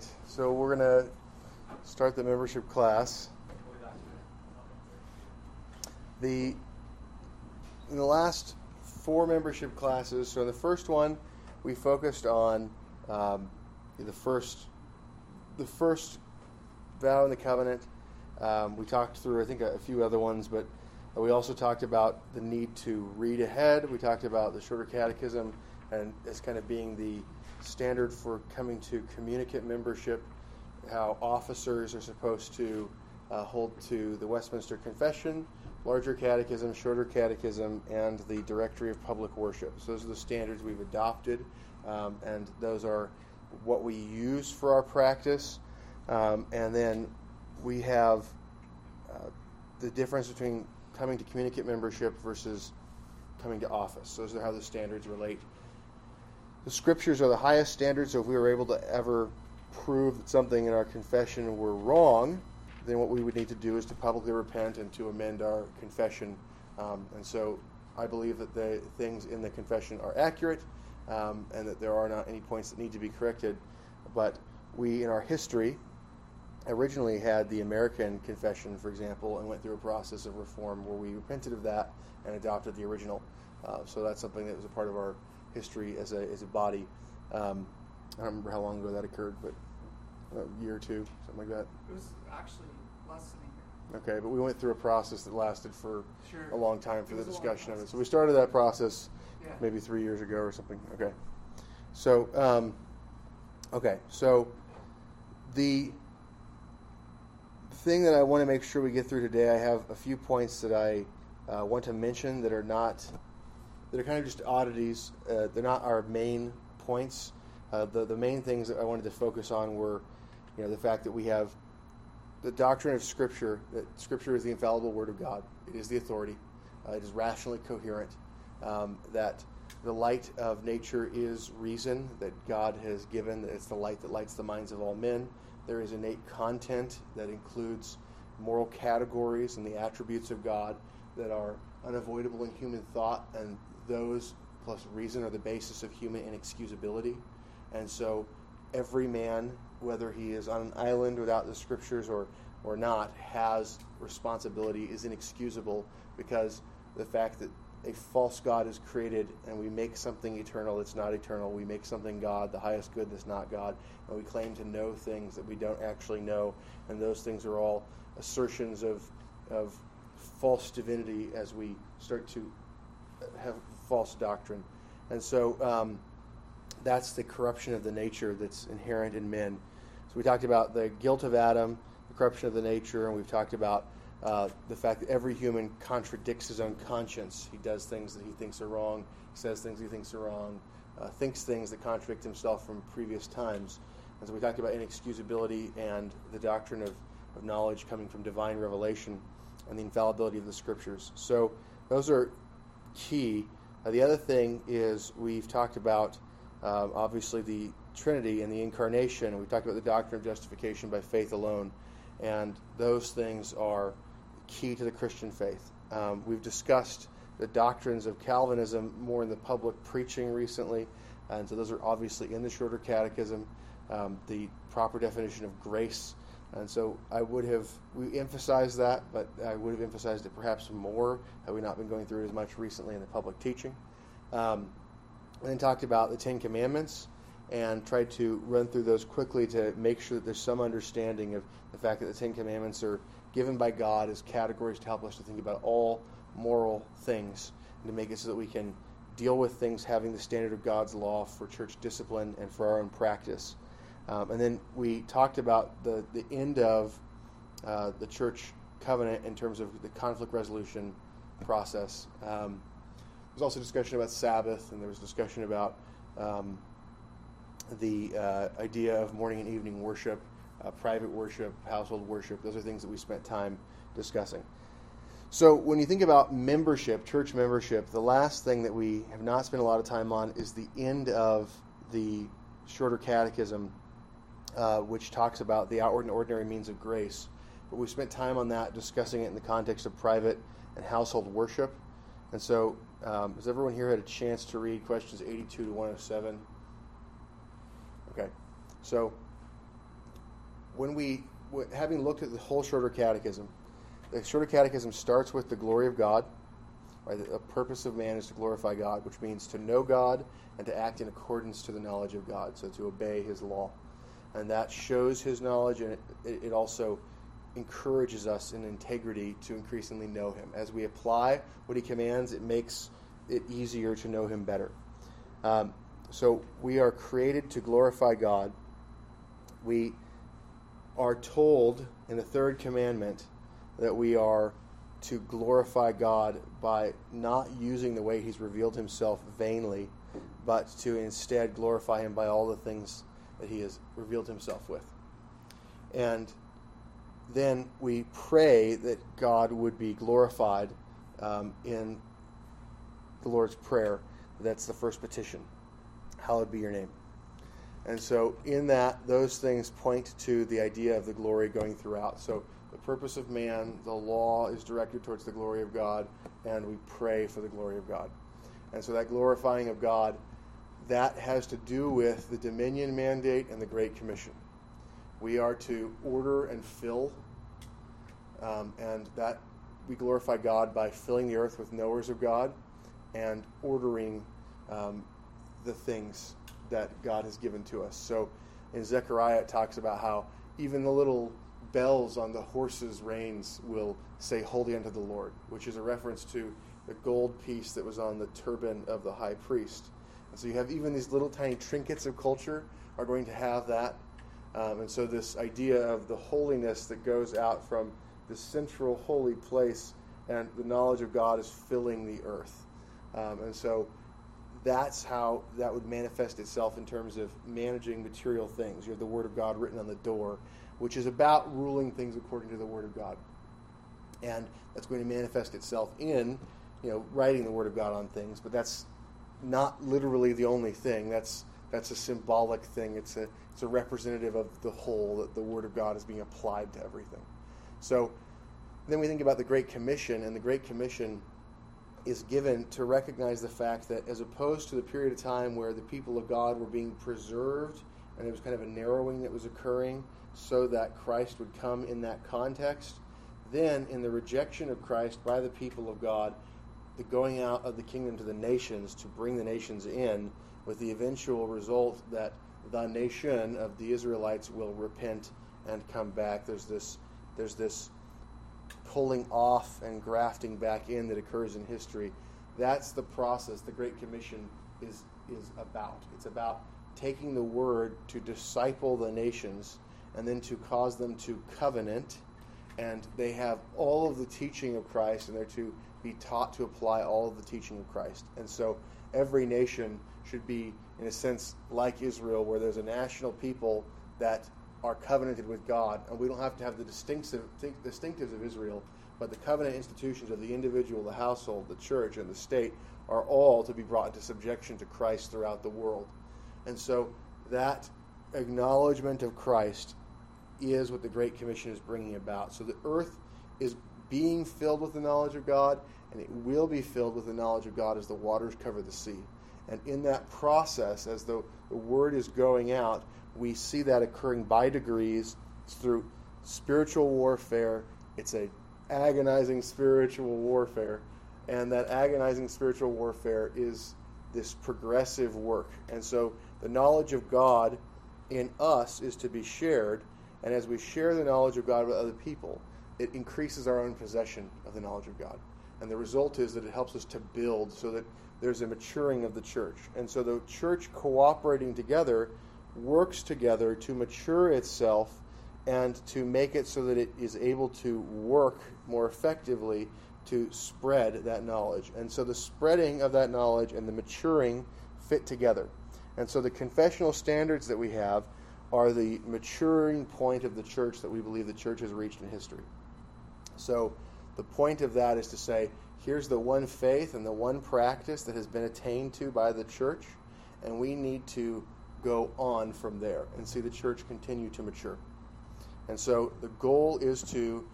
right. So we're going to start the membership class. The in the last four membership classes, so in the first one we focused on um, the first the first vow in the covenant. Um, we talked through I think a, a few other ones, but we also talked about the need to read ahead. We talked about the shorter catechism and as kind of being the standard for coming to communicant membership, how officers are supposed to uh, hold to the Westminster Confession, larger catechism, shorter catechism, and the Directory of Public Worship. So those are the standards we've adopted, um, and those are what we use for our practice. Um, and then we have uh, the difference between coming to communicant membership versus coming to office. Those are how the standards relate the scriptures are the highest standard, so if we were able to ever prove that something in our confession were wrong, then what we would need to do is to publicly repent and to amend our confession. Um, and so I believe that the things in the confession are accurate um, and that there are not any points that need to be corrected. But we, in our history, originally had the American confession, for example, and went through a process of reform where we repented of that and adopted the original. Uh, so that's something that was a part of our history as a, as a body. Um, I don't remember how long ago that occurred, but a year or two, something like that. It was actually less than a year. Okay, but we went through a process that lasted for sure. a long time for the discussion of it. So we started that process yeah. maybe three years ago or something. Okay. So, um, okay, so the thing that I want to make sure we get through today, I have a few points that I uh, want to mention that are not that are kind of just oddities. Uh, they're not our main points. Uh, the the main things that I wanted to focus on were, you know, the fact that we have the doctrine of Scripture. That Scripture is the infallible Word of God. It is the authority. Uh, it is rationally coherent. Um, that the light of nature is reason that God has given. That it's the light that lights the minds of all men. There is innate content that includes moral categories and the attributes of God that are unavoidable in human thought and those plus reason are the basis of human inexcusability. And so every man, whether he is on an island without the scriptures or, or not, has responsibility, is inexcusable because the fact that a false God is created and we make something eternal that's not eternal. We make something God, the highest good that's not God, and we claim to know things that we don't actually know. And those things are all assertions of, of false divinity as we start to have false doctrine. And so um, that's the corruption of the nature that's inherent in men. So we talked about the guilt of Adam, the corruption of the nature, and we've talked about uh, the fact that every human contradicts his own conscience. He does things that he thinks are wrong, he says things he thinks are wrong, uh, thinks things that contradict himself from previous times. And so we talked about inexcusability and the doctrine of, of knowledge coming from divine revelation and the infallibility of the scriptures. So those are key. Uh, the other thing is we've talked about uh, obviously the Trinity and the incarnation. We've talked about the doctrine of justification by faith alone, and those things are key to the Christian faith. Um, we've discussed the doctrines of Calvinism more in the public preaching recently, and so those are obviously in the shorter catechism. Um, the proper definition of grace and so I would have, we emphasized that, but I would have emphasized it perhaps more had we not been going through it as much recently in the public teaching. Um, and then talked about the Ten Commandments and tried to run through those quickly to make sure that there's some understanding of the fact that the Ten Commandments are given by God as categories to help us to think about all moral things and to make it so that we can deal with things having the standard of God's law for church discipline and for our own practice. Um, and then we talked about the, the end of uh, the church covenant in terms of the conflict resolution process. Um, there was also discussion about Sabbath, and there was discussion about um, the uh, idea of morning and evening worship, uh, private worship, household worship. Those are things that we spent time discussing. So, when you think about membership, church membership, the last thing that we have not spent a lot of time on is the end of the shorter catechism uh, which talks about the outward and ordinary means of grace. But we spent time on that, discussing it in the context of private and household worship. And so, um, has everyone here had a chance to read questions 82 to 107? Okay. So, when we, having looked at the whole Shorter Catechism, the Shorter Catechism starts with the glory of God. Right? The purpose of man is to glorify God, which means to know God and to act in accordance to the knowledge of God, so to obey His law. And that shows His knowledge, and it, it also encourages us in integrity to increasingly know Him. As we apply what He commands, it makes it easier to know Him better. Um, so we are created to glorify God. We are told in the third commandment that we are to glorify God by not using the way He's revealed Himself vainly, but to instead glorify Him by all the things that He has revealed Himself with. And then we pray that God would be glorified um, in the Lord's Prayer. That's the first petition. Hallowed be your name. And so, in that, those things point to the idea of the glory going throughout. So, the purpose of man, the law is directed towards the glory of God, and we pray for the glory of God. And so, that glorifying of God, that has to do with the dominion mandate and the Great Commission. We are to order and fill, um, and that we glorify God by filling the earth with knowers of God and ordering um, the things that God has given to us. So in Zechariah, it talks about how even the little bells on the horses' reins will say, Holy unto the Lord, which is a reference to the gold piece that was on the turban of the high priest. So you have even these little tiny trinkets of culture are going to have that. Um, and so this idea of the holiness that goes out from the central holy place and the knowledge of God is filling the earth. Um, and so that's how that would manifest itself in terms of managing material things. You have the Word of God written on the door, which is about ruling things according to the Word of God. And that's going to manifest itself in, you know, writing the Word of God on things, but that's not literally the only thing. That's that's a symbolic thing. It's a it's a representative of the whole that the Word of God is being applied to everything. So then we think about the Great Commission, and the Great Commission is given to recognize the fact that as opposed to the period of time where the people of God were being preserved and it was kind of a narrowing that was occurring so that Christ would come in that context, then in the rejection of Christ by the people of God, the going out of the kingdom to the nations to bring the nations in, with the eventual result that the nation of the Israelites will repent and come back. There's this there's this pulling off and grafting back in that occurs in history. That's the process the Great Commission is, is about. It's about taking the word to disciple the nations and then to cause them to covenant. And they have all of the teaching of Christ and they're to be taught to apply all of the teaching of Christ. And so every nation should be, in a sense, like Israel, where there's a national people that are covenanted with God, and we don't have to have the distinctive, distinctives of Israel, but the covenant institutions of the individual, the household, the church, and the state are all to be brought into subjection to Christ throughout the world. And so that acknowledgement of Christ is what the Great Commission is bringing about. So the earth is being filled with the knowledge of God, and it will be filled with the knowledge of God as the waters cover the sea. And in that process, as the, the word is going out, we see that occurring by degrees through spiritual warfare. It's a agonizing spiritual warfare, and that agonizing spiritual warfare is this progressive work. And so the knowledge of God in us is to be shared, and as we share the knowledge of God with other people, it increases our own possession of the knowledge of God. And the result is that it helps us to build so that there's a maturing of the church. And so the church cooperating together works together to mature itself and to make it so that it is able to work more effectively to spread that knowledge. And so the spreading of that knowledge and the maturing fit together. And so the confessional standards that we have are the maturing point of the church that we believe the church has reached in history. So the point of that is to say, here's the one faith and the one practice that has been attained to by the church, and we need to go on from there and see the church continue to mature. And so the goal is to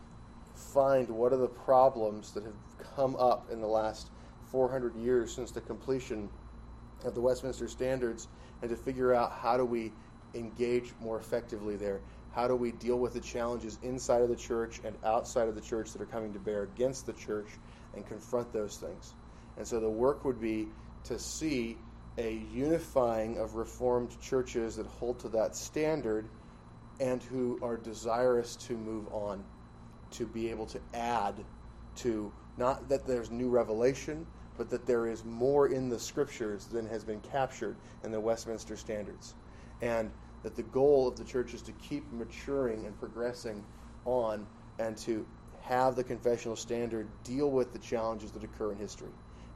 find what are the problems that have come up in the last 400 years since the completion of the Westminster Standards and to figure out how do we engage more effectively there. How do we deal with the challenges inside of the church and outside of the church that are coming to bear against the church and confront those things? And so the work would be to see a unifying of Reformed churches that hold to that standard and who are desirous to move on, to be able to add to not that there's new revelation, but that there is more in the scriptures than has been captured in the Westminster Standards. And that the goal of the church is to keep maturing and progressing on and to have the confessional standard deal with the challenges that occur in history.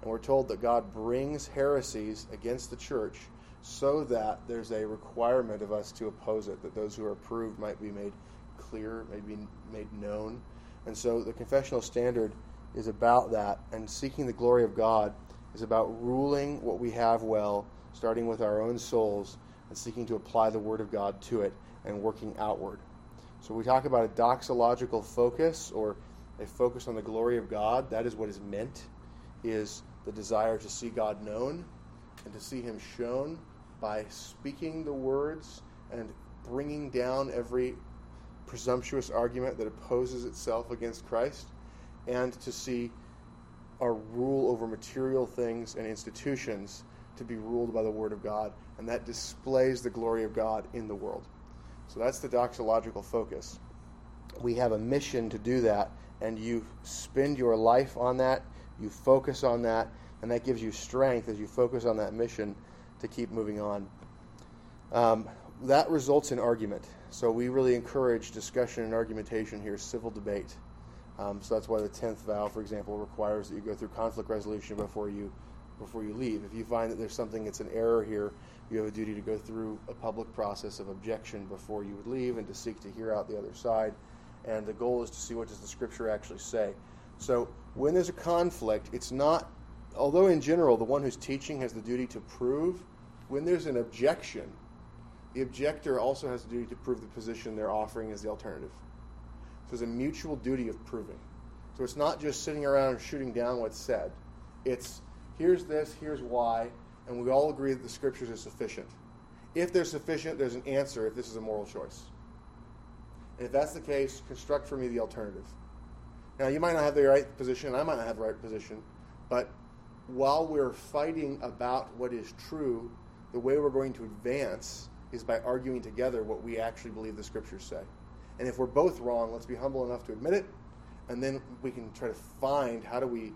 And we're told that God brings heresies against the church so that there's a requirement of us to oppose it, that those who are approved might be made clear, may be made known. And so the confessional standard is about that, and seeking the glory of God is about ruling what we have well, starting with our own souls, and seeking to apply the Word of God to it and working outward. So we talk about a doxological focus or a focus on the glory of God. That is what is meant, is the desire to see God known and to see Him shown by speaking the words and bringing down every presumptuous argument that opposes itself against Christ, and to see our rule over material things and institutions to be ruled by the Word of God, and that displays the glory of God in the world. So that's the doxological focus. We have a mission to do that, and you spend your life on that, you focus on that, and that gives you strength as you focus on that mission to keep moving on. Um, that results in argument. So we really encourage discussion and argumentation here, civil debate. Um, so that's why the tenth vow, for example, requires that you go through conflict resolution before you before you leave. If you find that there's something that's an error here, you have a duty to go through a public process of objection before you would leave and to seek to hear out the other side. And the goal is to see what does the scripture actually say. So when there's a conflict, it's not although in general the one who's teaching has the duty to prove, when there's an objection, the objector also has the duty to prove the position they're offering as the alternative. So there's a mutual duty of proving. So it's not just sitting around and shooting down what's said. It's here's this, here's why, and we all agree that the scriptures are sufficient. If they're sufficient, there's an answer if this is a moral choice. And if that's the case, construct for me the alternative. Now, you might not have the right position, I might not have the right position, but while we're fighting about what is true, the way we're going to advance is by arguing together what we actually believe the scriptures say. And if we're both wrong, let's be humble enough to admit it, and then we can try to find how do we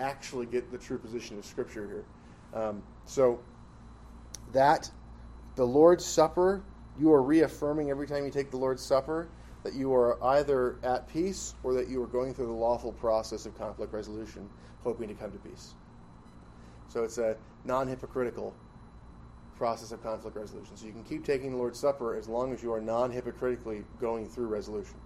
actually get the true position of scripture here. Um, so that the Lord's Supper, you are reaffirming every time you take the Lord's Supper that you are either at peace or that you are going through the lawful process of conflict resolution, hoping to come to peace. So it's a non hypocritical process of conflict resolution. So you can keep taking the Lord's Supper as long as you are non hypocritically going through resolution.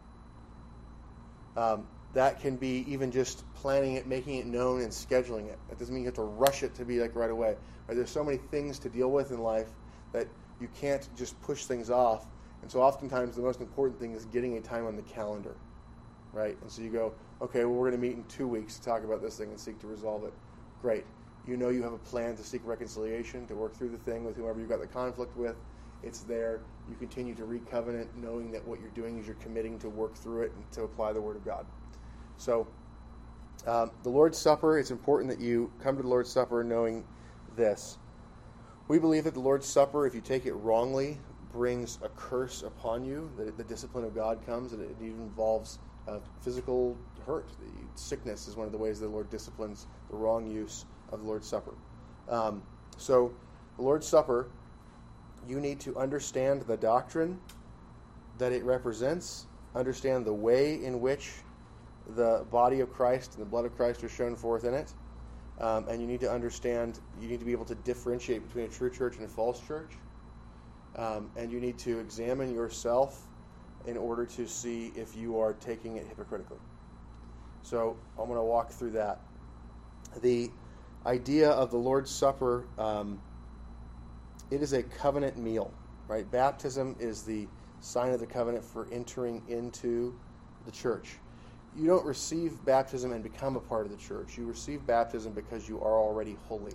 Um, that can be even just planning it, making it known, and scheduling it. That doesn't mean you have to rush it to be like right away. Right? There's so many things to deal with in life that you can't just push things off. And so oftentimes the most important thing is getting a time on the calendar. Right? And so you go, okay, well, we're going to meet in two weeks to talk about this thing and seek to resolve it. Great. You know you have a plan to seek reconciliation, to work through the thing with whoever you've got the conflict with. It's there. You continue to recovenant, knowing that what you're doing is you're committing to work through it and to apply the Word of God. So, um, the Lord's Supper, it's important that you come to the Lord's Supper knowing this. We believe that the Lord's Supper, if you take it wrongly, brings a curse upon you, that the discipline of God comes, and it even involves uh, physical hurt. Sickness is one of the ways the Lord disciplines the wrong use of the Lord's Supper. Um, so, the Lord's Supper, you need to understand the doctrine that it represents, understand the way in which the body of Christ and the blood of Christ are shown forth in it, um, and you need to understand, you need to be able to differentiate between a true church and a false church, um, and you need to examine yourself in order to see if you are taking it hypocritically. So, I'm going to walk through that. The idea of the Lord's Supper, um, it is a covenant meal, right? Baptism is the sign of the covenant for entering into the church. You don't receive baptism and become a part of the church. You receive baptism because you are already holy.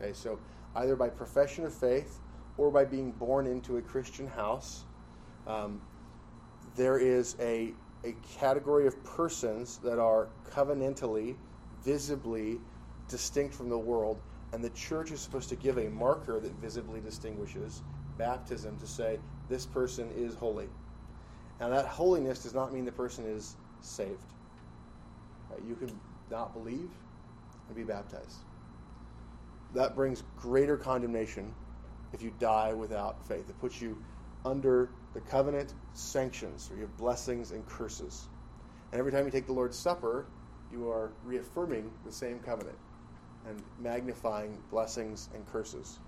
Okay, so either by profession of faith or by being born into a Christian house, um, there is a, a category of persons that are covenantally, visibly distinct from the world, and the church is supposed to give a marker that visibly distinguishes baptism to say this person is holy. Now, that holiness does not mean the person is saved. Uh, you can not believe and be baptized. That brings greater condemnation if you die without faith. It puts you under the covenant sanctions, where you have blessings and curses. And every time you take the Lord's Supper, you are reaffirming the same covenant and magnifying blessings and curses.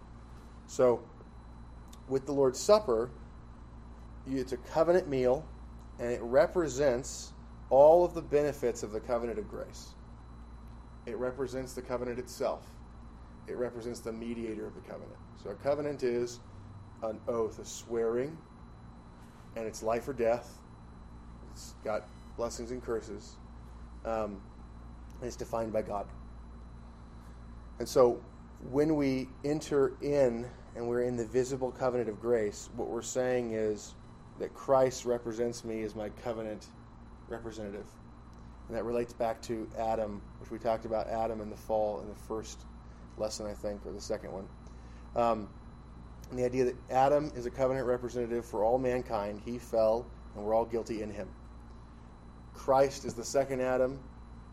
So, with the Lord's Supper, it's a covenant meal, and it represents all of the benefits of the covenant of grace. It represents the covenant itself. It represents the mediator of the covenant. So a covenant is an oath, a swearing, and it's life or death. It's got blessings and curses. Um, and it's defined by God. And so when we enter in and we're in the visible covenant of grace, what we're saying is that Christ represents me as my covenant representative. And that relates back to Adam, which we talked about Adam in the fall in the first lesson, I think, or the second one. Um, and the idea that Adam is a covenant representative for all mankind. He fell, and we're all guilty in him. Christ is the second Adam,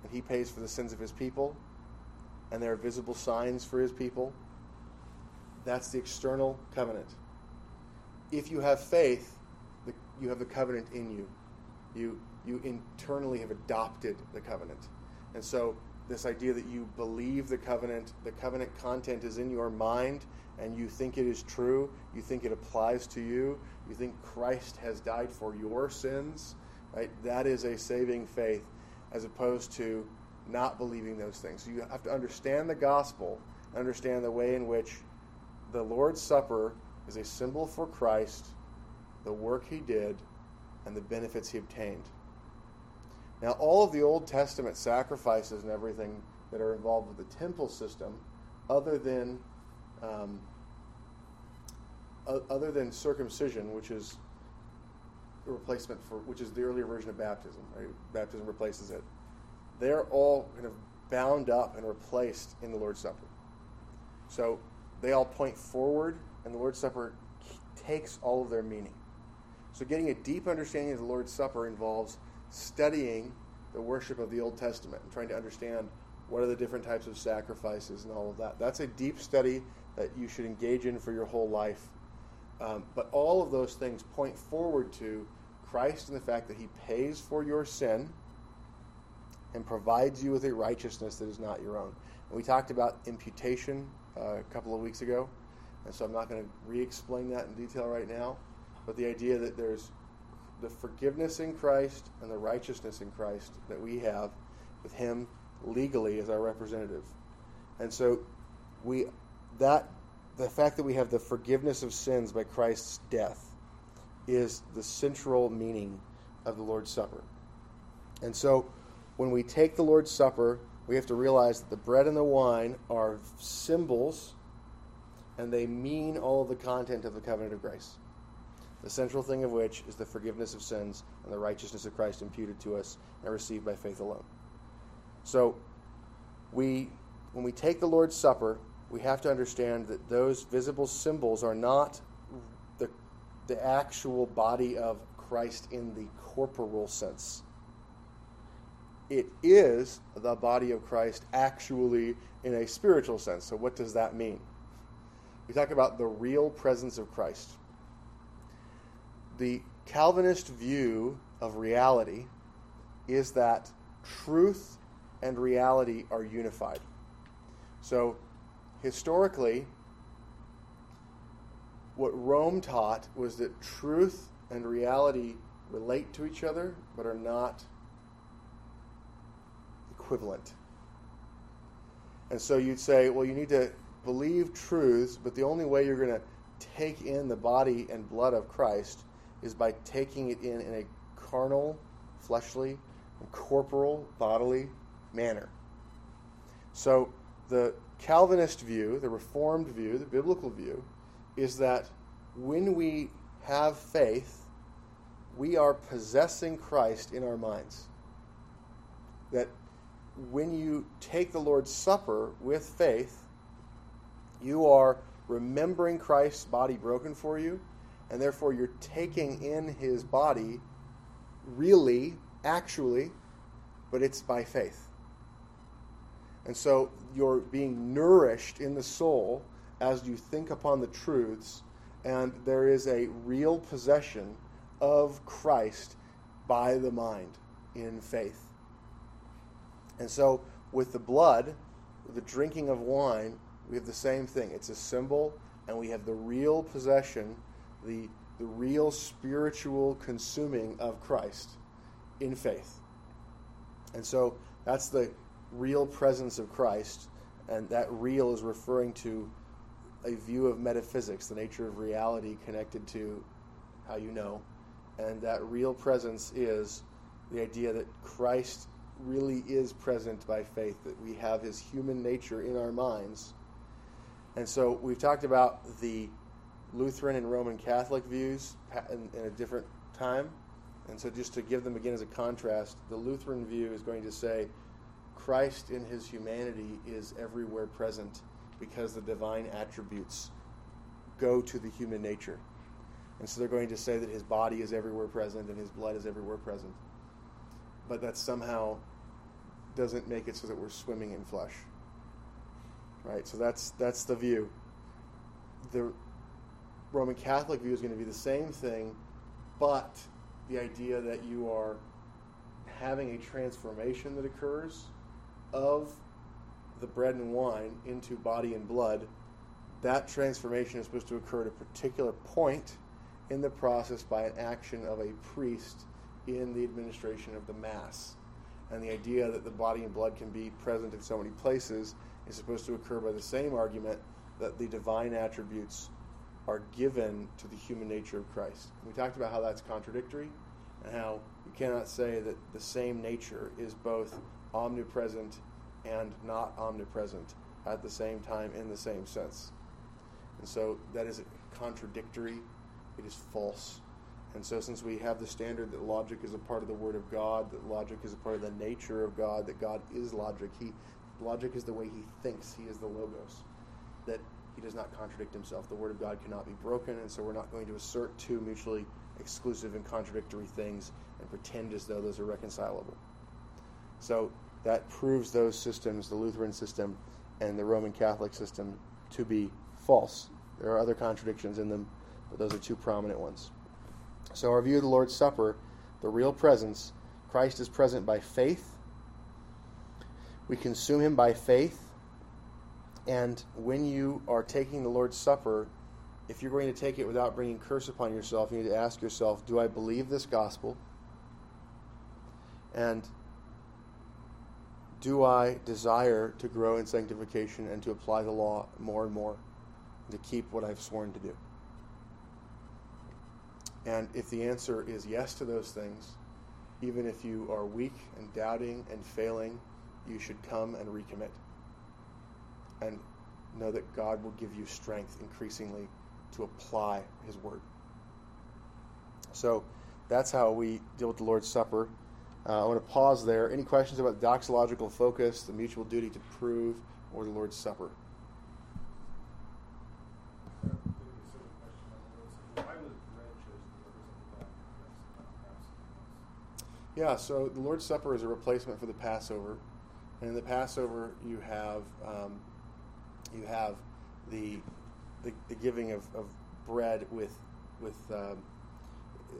and he pays for the sins of his people, and there are visible signs for his people. That's the external covenant. If you have faith, you have the covenant in you. You you internally have adopted the covenant. And so this idea that you believe the covenant, the covenant content is in your mind, and you think it is true, you think it applies to you, you think Christ has died for your sins, right? That is a saving faith as opposed to not believing those things. So you have to understand the gospel, understand the way in which the Lord's Supper is a symbol for Christ, the work he did, and the benefits he obtained. Now, all of the Old Testament sacrifices and everything that are involved with the temple system, other than um, other than circumcision, which is a replacement for which is the earlier version of baptism, right? Baptism replaces it. They're all kind of bound up and replaced in the Lord's Supper. So they all point forward, and the Lord's Supper takes all of their meaning. So getting a deep understanding of the Lord's Supper involves studying the worship of the Old Testament and trying to understand what are the different types of sacrifices and all of that. That's a deep study that you should engage in for your whole life. Um, but all of those things point forward to Christ and the fact that He pays for your sin and provides you with a righteousness that is not your own. And we talked about imputation uh, a couple of weeks ago, and so I'm not going to re explain that in detail right now. But the idea that there's the forgiveness in Christ and the righteousness in Christ that we have with Him legally as our representative. And so we that the fact that we have the forgiveness of sins by Christ's death is the central meaning of the Lord's Supper. And so when we take the Lord's Supper, we have to realize that the bread and the wine are symbols and they mean all of the content of the covenant of grace the central thing of which is the forgiveness of sins and the righteousness of Christ imputed to us and received by faith alone. So, we, when we take the Lord's Supper, we have to understand that those visible symbols are not the, the actual body of Christ in the corporal sense. It is the body of Christ actually in a spiritual sense. So, what does that mean? We talk about the real presence of Christ the Calvinist view of reality is that truth and reality are unified. So, historically, what Rome taught was that truth and reality relate to each other but are not equivalent. And so you'd say, well, you need to believe truths, but the only way you're going to take in the body and blood of Christ is by taking it in in a carnal, fleshly, corporal, bodily manner. So the Calvinist view, the Reformed view, the biblical view, is that when we have faith, we are possessing Christ in our minds. That when you take the Lord's Supper with faith, you are remembering Christ's body broken for you, and therefore you're taking in his body really, actually, but it's by faith. And so you're being nourished in the soul as you think upon the truths, and there is a real possession of Christ by the mind in faith. And so with the blood, the drinking of wine, we have the same thing. It's a symbol, and we have the real possession, the, the real spiritual consuming of Christ in faith. And so that's the real presence of Christ, and that real is referring to a view of metaphysics, the nature of reality connected to how you know. And that real presence is the idea that Christ really is present by faith, that we have his human nature in our minds. And so we've talked about the Lutheran and Roman Catholic views in, in, a different time. And so just to give them again as a contrast, the Lutheran view is going to say Christ in his humanity is everywhere present because the divine attributes go to the human nature. And so they're going to say that his body is everywhere present and his blood is everywhere present. But that somehow doesn't make it so that we're swimming in flesh. Right? So that's that's the view. The Roman Catholic view is going to be the same thing, but the idea that you are having a transformation that occurs of the bread and wine into body and blood, that transformation is supposed to occur at a particular point in the process by an action of a priest in the administration of the Mass. And the idea that the body and blood can be present in so many places is supposed to occur by the same argument that the divine attributes are given to the human nature of Christ. We talked about how that's contradictory and how you cannot say that the same nature is both omnipresent and not omnipresent at the same time in the same sense. And so that is contradictory, it is false. And so, since we have the standard that logic is a part of the Word of God, that logic is a part of the nature of God, that God is logic, He logic is the way He thinks, He is the logos, that He does not contradict Himself. The Word of God cannot be broken, and so we're not going to assert two mutually exclusive and contradictory things and pretend as though those are reconcilable. So that proves those systems, the Lutheran system and the Roman Catholic system, to be false. There are other contradictions in them, but those are two prominent ones. So, our view of the Lord's Supper, the real presence, Christ is present by faith. We consume him by faith. And when you are taking the Lord's Supper, if you're going to take it without bringing curse upon yourself, you need to ask yourself, do I believe this gospel? And do I desire to grow in sanctification and to apply the law more and more, to keep what I've sworn to do? And if the answer is yes to those things, even if you are weak and doubting and failing, you should come and recommit. And know that God will give you strength increasingly to apply His Word. So that's how we deal with the Lord's Supper. Uh, I want to pause there. Any questions about the doxological focus, the mutual duty to prove, or the Lord's Supper? Yeah, so the Lord's Supper is a replacement for the Passover, and in the Passover you have um, you have the the, the giving of, of bread with with um,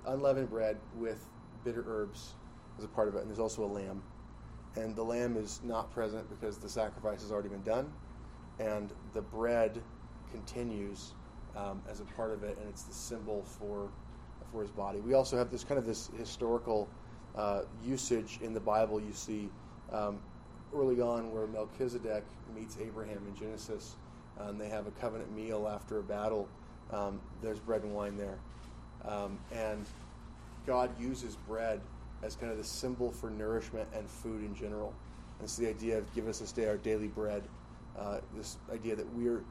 unleavened bread with bitter herbs as a part of it, and there's also a lamb. And the lamb is not present because the sacrifice has already been done, and the bread continues um, as a part of it, and it's the symbol for for his body. We also have this kind of this historical uh, usage in the Bible. You see um, early on where Melchizedek meets Abraham in Genesis, and they have a covenant meal after a battle. Um, there's bread and wine there, um, and God uses bread as kind of the symbol for nourishment and food in general. And it's the idea of give us this day our daily bread. Uh, this idea that we're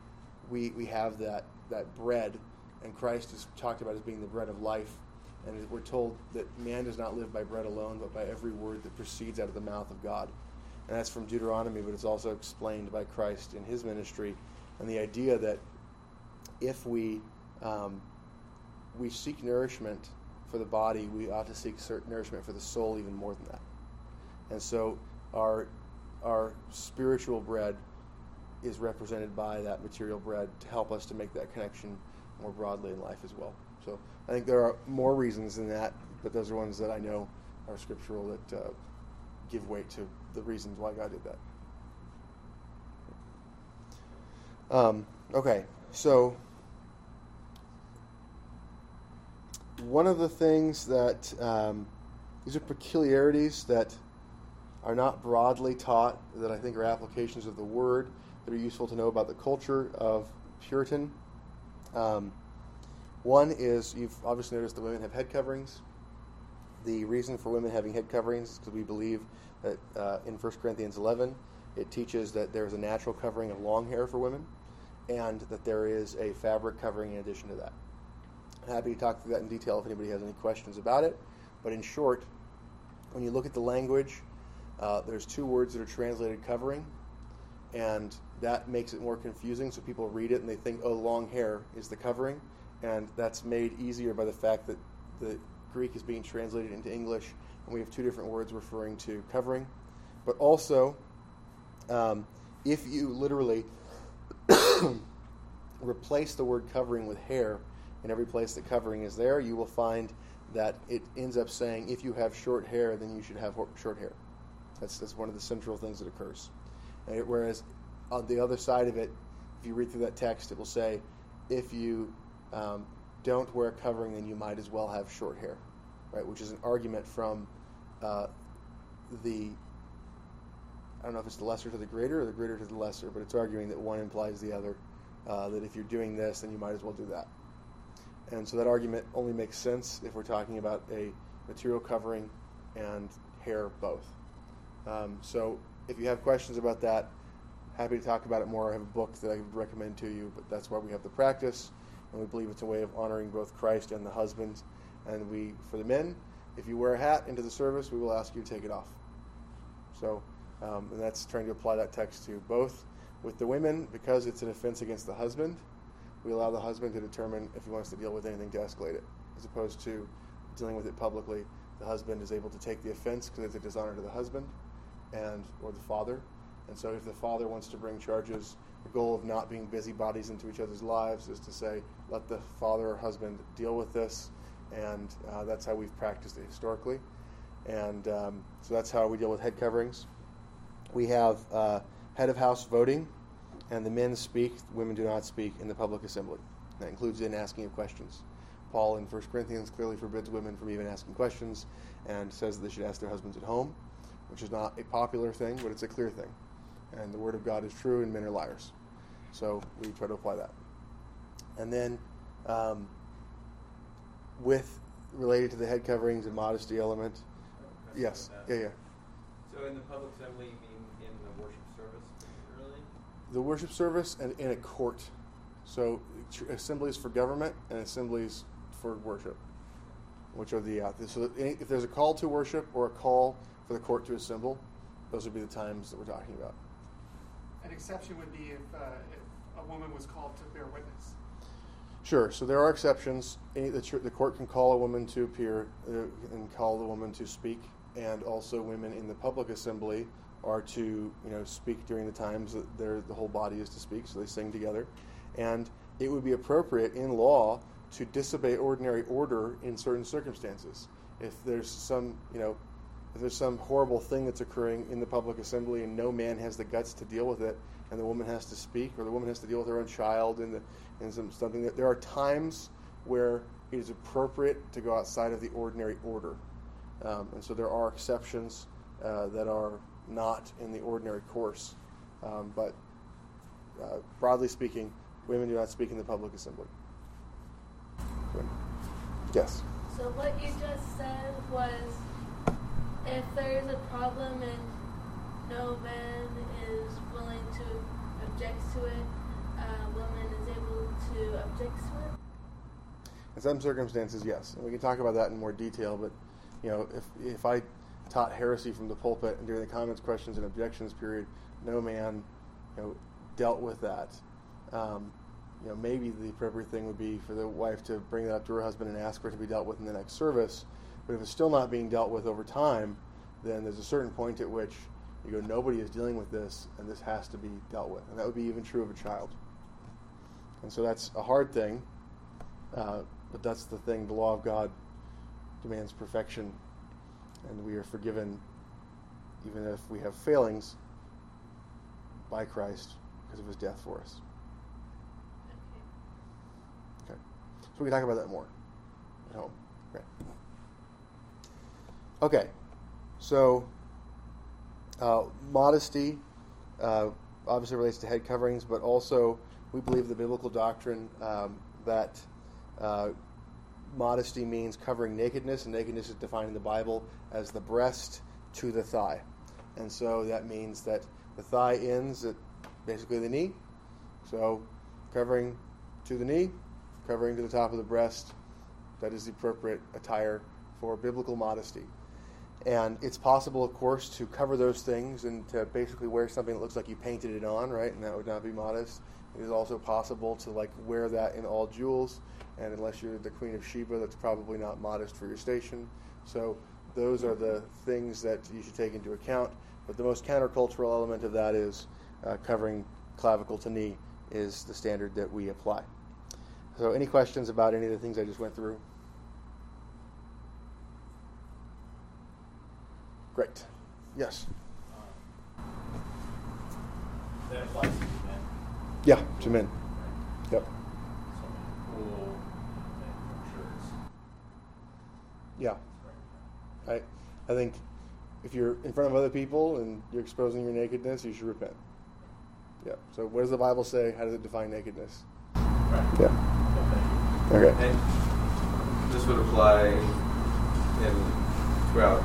we we have that that bread, and Christ is talked about as being the bread of life, And we're told that man does not live by bread alone, but by every word that proceeds out of the mouth of God. And that's from Deuteronomy, but it's also explained by Christ in his ministry. And the idea that if we, um, we seek nourishment for the body, we ought to seek nourishment for the soul even more than that. And so our, our spiritual bread is represented by that material bread to help us to make that connection more broadly in life as well. So I think there are more reasons than that, but those are ones that I know are scriptural that uh, give weight to the reasons why God did that. Um, okay, so one of the things that um, these are peculiarities that are not broadly taught that I think are applications of the word that are useful to know about the culture of Puritan. Um, one is you've obviously noticed the women have head coverings. The reason for women having head coverings is because we believe that uh, in 1 Corinthians 11 it teaches that there is a natural covering of long hair for women and that there is a fabric covering in addition to that. Happy to talk through that in detail if anybody has any questions about it. But in short, when you look at the language, uh, there's two words that are translated covering, and that makes it more confusing. So people read it and they think, oh, long hair is the covering and that's made easier by the fact that the Greek is being translated into English, and we have two different words referring to covering. But also, um, if you literally replace the word covering with hair in every place that covering is there, you will find that it ends up saying if you have short hair, then you should have short hair. That's, that's one of the central things that occurs. It, whereas on the other side of it, if you read through that text, it will say if you um, don't wear a covering, then you might as well have short hair, right? Which is an argument from uh, the I don't know if it's the lesser to the greater or the greater to the lesser, but it's arguing that one implies the other. Uh, that if you're doing this, then you might as well do that. And so that argument only makes sense if we're talking about a material covering and hair both. Um, so if you have questions about that, happy to talk about it more. I have a book that I would recommend to you, but that's why we have the practice and we believe it's a way of honoring both Christ and the husband. And we, for the men, if you wear a hat into the service, we will ask you to take it off. So, um, and that's trying to apply that text to both. With the women, because it's an offense against the husband, we allow the husband to determine if he wants to deal with anything to escalate it, as opposed to dealing with it publicly. The husband is able to take the offense because it's a dishonor to the husband and or the father. And so, if the father wants to bring charges the goal of not being busybodies into each other's lives is to say, let the father or husband deal with this, and uh, that's how we've practiced it historically. And um, so that's how we deal with head coverings. We have uh, head of house voting, and the men speak, the women do not speak in the public assembly. That includes in asking of questions. Paul in 1 Corinthians clearly forbids women from even asking questions and says that they should ask their husbands at home, which is not a popular thing, but it's a clear thing and the word of God is true, and men are liars. So we try to apply that. And then, um, with related to the head coverings and modesty element, yes, yeah, yeah. So in the public assembly, you mean in the worship service, really? The worship service and in a court. So assemblies for government and assemblies for worship, which are the uh, so if there's a call to worship or a call for the court to assemble, those would be the times that we're talking about. An exception would be if, uh, if a woman was called to bear witness. Sure. So there are exceptions. The, court can call a woman to appear uh, and call the woman to speak, and also women in the public assembly are to you know speak during the times that the whole body is to speak. So they sing together, and it would be appropriate in law to disobey ordinary order in certain circumstances. If there's some you know if there's some horrible thing that's occurring in the public assembly and no man has the guts to deal with it, and the woman has to speak, or the woman has to deal with her own child, and, the, and some, something that there are times where it is appropriate to go outside of the ordinary order. Um, and so there are exceptions uh, that are not in the ordinary course. Um, but uh, broadly speaking, women do not speak in the public assembly. Yes? So what you just said was if there's a problem and no man is willing to object to it, a woman is able to object to it? In some circumstances, yes, and we can talk about that in more detail. But you know, if if I taught heresy from the pulpit and during the comments, questions, and objections period, no man, you know, dealt with that. Um, you know, maybe the appropriate thing would be for the wife to bring that up to her husband and ask for it to be dealt with in the next service. But if it's still not being dealt with over time, then there's a certain point at which you go, nobody is dealing with this, and this has to be dealt with. And that would be even true of a child. And so that's a hard thing, uh, but that's the thing. The law of God demands perfection, and we are forgiven even if we have failings by Christ because of his death for us. Okay. Okay. So we can talk about that more at home. Okay. So uh, modesty uh, obviously relates to head coverings, but also we believe the biblical doctrine um, that uh, modesty means covering nakedness, and nakedness is defined in the Bible as the breast to the thigh. And so that means that the thigh ends at basically the knee. So covering to the knee, covering to the top of the breast, that is the appropriate attire for biblical modesty. And it's possible, of course, to cover those things and to basically wear something that looks like you painted it on, right? And that would not be modest. It is also possible to like wear that in all jewels, and unless you're the Queen of Sheba, that's probably not modest for your station. So those are the things that you should take into account. But the most countercultural element of that is uh, covering clavicle to knee is the standard that we apply. So, any questions about any of the things I just went through? Great. Yes. That applies to men. Yeah, to men. Yep. Swimming pool, and shirts. Yeah. I, I think if you're in front of other people and you're exposing your nakedness, you should repent. Yeah. So, what does the Bible say? How does it define nakedness? Right. Yeah. Okay. And this would apply in throughout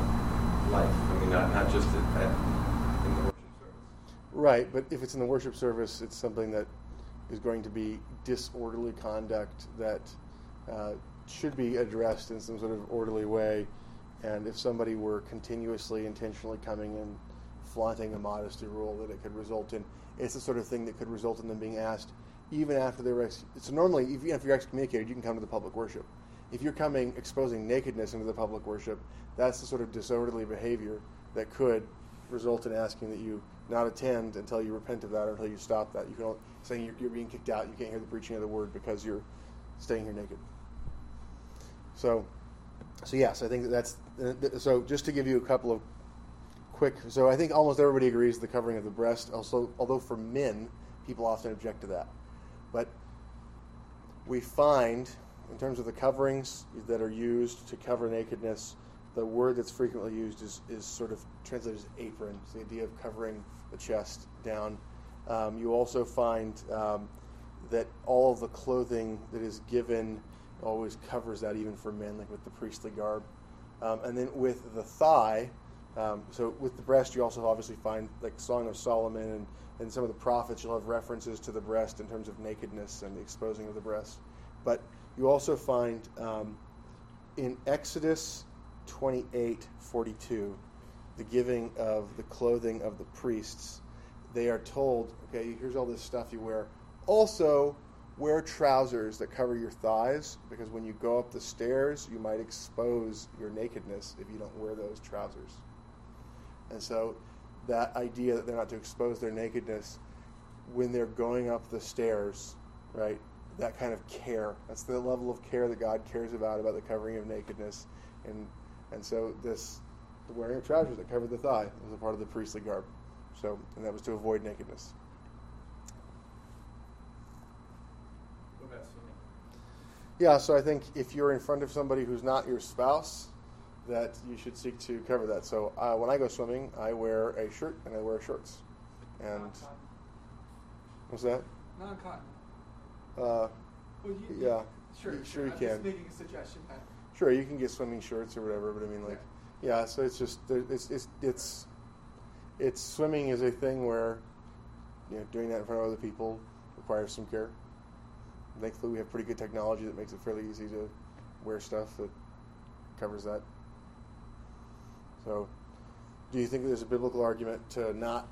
life. I mean, not, not just at, at, in the worship service. Right, but if it's in the worship service, it's something that is going to be disorderly conduct that uh, should be addressed in some sort of orderly way. And if somebody were continuously, intentionally coming and flaunting a modesty rule, that it could result in it's the sort of thing that could result in them being asked even after they were. Ex- so normally, if, if you're excommunicated, you can come to the public worship. If you're coming exposing nakedness into the public worship, that's the sort of disorderly behavior that could result in asking that you not attend until you repent of that or until you stop that. You can saying you're, you're being kicked out, you can't hear the preaching of the word because you're staying here naked. So, so yes, I think that that's uh, so. Just to give you a couple of quick, so I think almost everybody agrees the covering of the breast. Also, although for men, people often object to that, but we find in terms of the coverings that are used to cover nakedness, the word that's frequently used is, is sort of translated as apron. It's the idea of covering the chest down. Um, you also find um, that all of the clothing that is given always covers that, even for men, like with the priestly garb. Um, and then with the thigh, um, so with the breast, you also obviously find like Song of Solomon and, and some of the prophets, you'll have references to the breast in terms of nakedness and the exposing of the breast. But you also find um, in Exodus 28 42, the giving of the clothing of the priests, they are told, okay, here's all this stuff you wear. Also, wear trousers that cover your thighs because when you go up the stairs, you might expose your nakedness if you don't wear those trousers. And so, that idea that they're not to expose their nakedness when they're going up the stairs, right? That kind of care. That's the level of care that God cares about about the covering of nakedness, and and so this the wearing of trousers that covered the thigh was a part of the priestly garb. So, and that was to avoid nakedness. What about swimming? Yeah, so I think if you're in front of somebody who's not your spouse, that you should seek to cover that. So uh, when I go swimming, I wear a shirt and I wear shorts. And what's that? Non-cotton. Uh, Well, you, yeah, Sure, You- sure I'm you just can. making a suggestion. Pat. Sure, you can get swimming shorts or whatever, but I mean, like, yeah. So it's just it's it's it's it's swimming is a thing where you know doing that in front of other people requires some care. Thankfully, we have pretty good technology that makes it fairly easy to wear stuff that covers that. So, do you think there's a biblical argument to not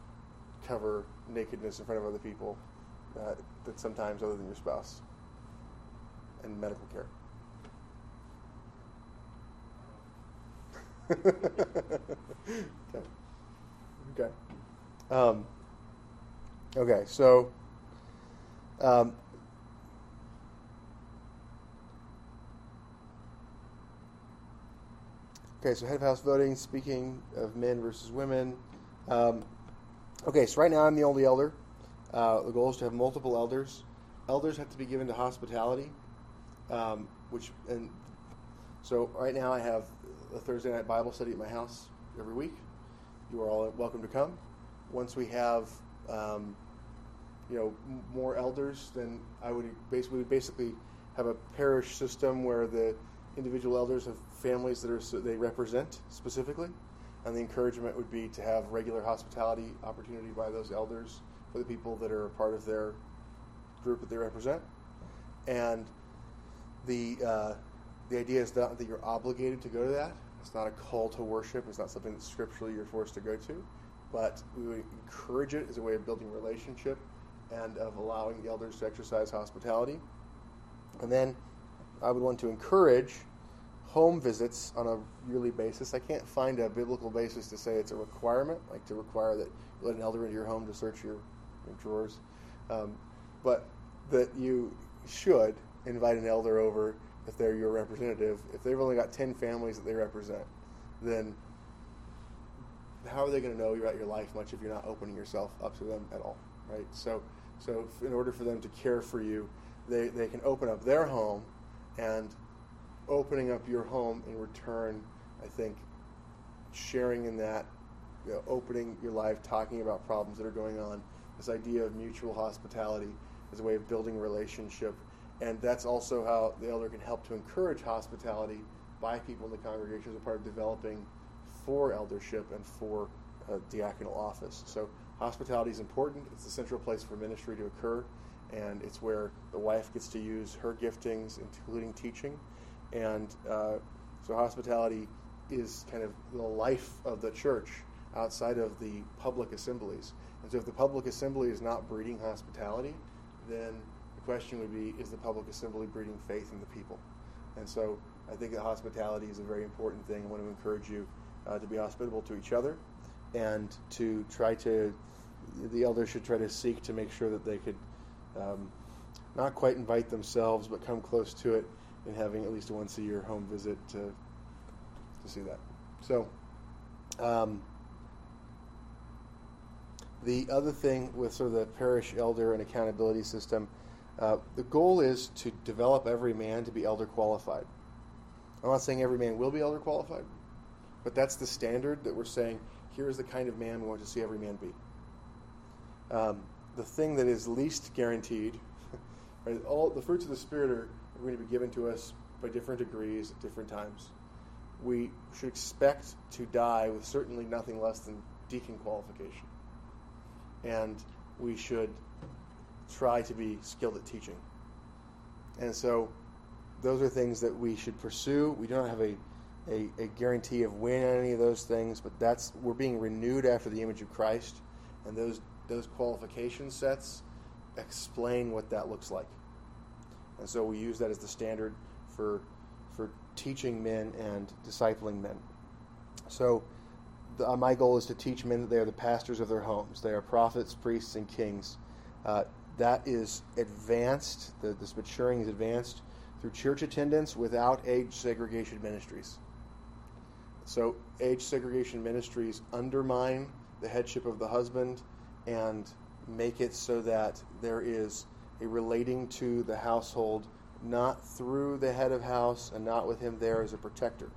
cover nakedness in front of other people uh, that sometimes other than your spouse and medical care? okay. Okay. Um, okay. So. Um, okay. So head of house voting. Speaking of men versus women. Um, okay. So right now I'm the only elder. Uh, the goal is to have multiple elders. Elders have to be given to hospitality, um, which and so right now I have a Thursday night Bible study at my house every week. You are all welcome to come. Once we have, um, you know, m- more elders, then I would basically basically have a parish system where the individual elders have families that are so they represent specifically, and the encouragement would be to have regular hospitality opportunity by those elders for the people that are part of their group that they represent, and the uh, the idea is not that you're obligated to go to that. It's not a call to worship. It's not something that scripturally you're forced to go to. But we would encourage it as a way of building relationship and of allowing the elders to exercise hospitality. And then I would want to encourage home visits on a yearly basis. I can't find a biblical basis to say it's a requirement, like to require that you let an elder into your home to search your drawers. Um, but that you should invite an elder over if they're your representative, if they've only got 10 families that they represent, then how are they going to know about your life much if you're not opening yourself up to them at all, right? So, so in order for them to care for you, they, they can open up their home and opening up your home in return, I think, sharing in that, you know, opening your life, talking about problems that are going on, this idea of mutual hospitality as a way of building relationship and that's also how the elder can help to encourage hospitality by people in the congregation as a part of developing for eldership and for a diaconal office. So hospitality is important. It's the central place for ministry to occur, and it's where the wife gets to use her giftings, including teaching. And uh, so hospitality is kind of the life of the church outside of the public assemblies. And so if the public assembly is not breeding hospitality, then the question would be is the public assembly breeding faith in the people? And so I think that hospitality is a very important thing. I want to encourage you uh, to be hospitable to each other and to try to, the elders should try to seek to make sure that they could um, not quite invite themselves, but come close to it in having at least a once a year home visit to, to see that. So, um, the other thing with sort of the parish elder and accountability system uh, the goal is to develop every man to be elder qualified. I'm not saying every man will be elder qualified, but that's the standard that we're saying here's the kind of man we want to see every man be. Um, the thing that is least guaranteed, right, all the fruits of the Spirit are, are going to be given to us by different degrees at different times. We should expect to die with certainly nothing less than deacon qualification. And we should try to be skilled at teaching. And so those are things that we should pursue. We don't have a, a, a, guarantee of when on any of those things, but that's we're being renewed after the image of Christ, and those those qualification sets explain what that looks like. And so we use that as the standard for for teaching men and discipling men. So the, uh, my goal is to teach men that they are the pastors of their homes. They are prophets, priests, and kings. Uh, that is advanced, the, this maturing is advanced through church attendance without age segregation ministries. So, age segregation ministries undermine the headship of the husband and make it so that there is a relating to the household not through the head of house and not with him there as a protector.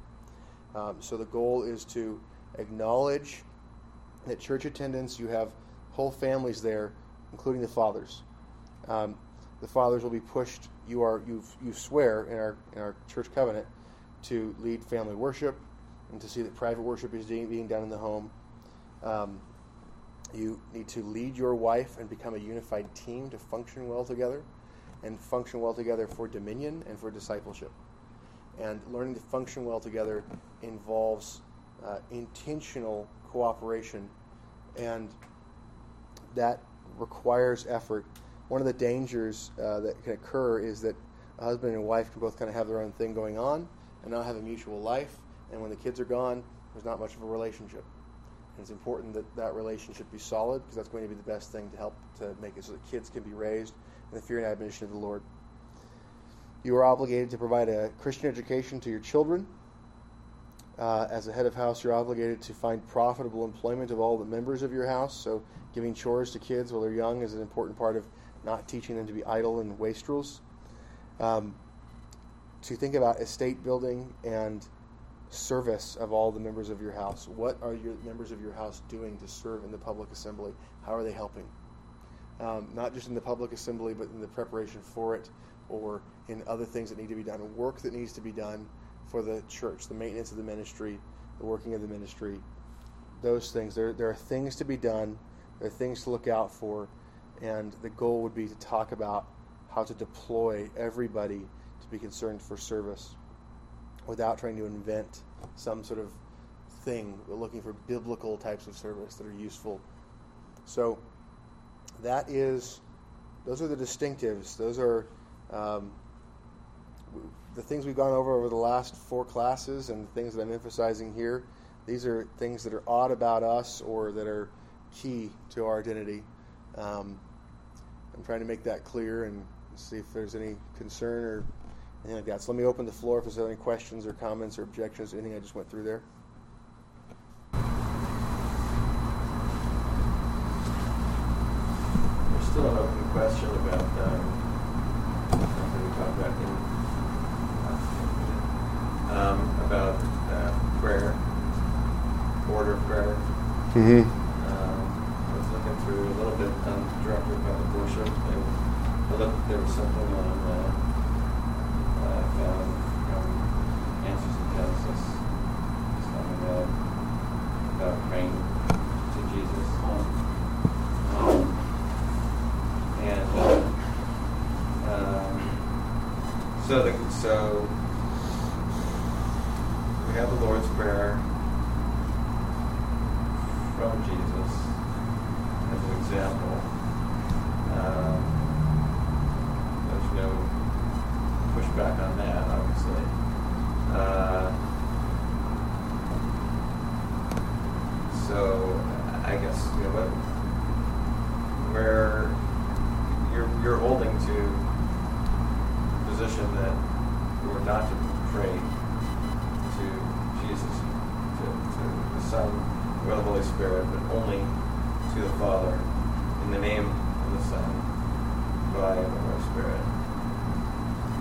Um, so, the goal is to acknowledge that church attendance, you have whole families there, including the fathers. Um, the fathers will be pushed. You are you you swear in our in our church covenant to lead family worship and to see that private worship is being done in the home. Um, you need to lead your wife and become a unified team to function well together and function well together for dominion and for discipleship. And learning to function well together involves uh, intentional cooperation, and that requires effort. One of the dangers uh, that can occur is that a husband and wife can both kind of have their own thing going on and not have a mutual life. And when the kids are gone, there's not much of a relationship. And it's important that that relationship be solid because that's going to be the best thing to help to make it so that kids can be raised in the fear and admonition of the Lord. You are obligated to provide a Christian education to your children. Uh, as a head of house, you're obligated to find profitable employment of all the members of your house. So, giving chores to kids while they're young is an important part of not teaching them to be idle and wastrels. Um, to think about estate building and service of all the members of your house. What are your members of your house doing to serve in the public assembly? How are they helping? Um, not just in the public assembly, but in the preparation for it, or in other things that need to be done, work that needs to be done for the church, the maintenance of the ministry, the working of the ministry, those things. There, there are things to be done, there are things to look out for, and the goal would be to talk about how to deploy everybody to be concerned for service without trying to invent some sort of thing. We're looking for biblical types of service that are useful. So that is, those are the distinctives. Those are um, the things we've gone over over the last four classes and the things that I'm emphasizing here. These are things that are odd about us or that are key to our identity. Um, I'm trying to make that clear and see if there's any concern or anything like that. So let me open the floor if there's any questions or comments or objections to anything I just went through there. There's still an open question about um, something we talked about um, about uh, prayer, order of prayer. Mm-hmm. Um, I was looking through a little bit on directly public worship, and I looked. There was something on uh, uh, found from Answers in Genesis. Talking about about praying to Jesus. Um, and uh, um, so the so we have the Lord's Prayer from Jesus as an example. Um, there's no pushback on that, obviously. Uh, so I guess you know what where you're you're holding to position that we're not to pray Son, or the Holy Spirit, but only to the Father in the name of the Son by the Holy Spirit.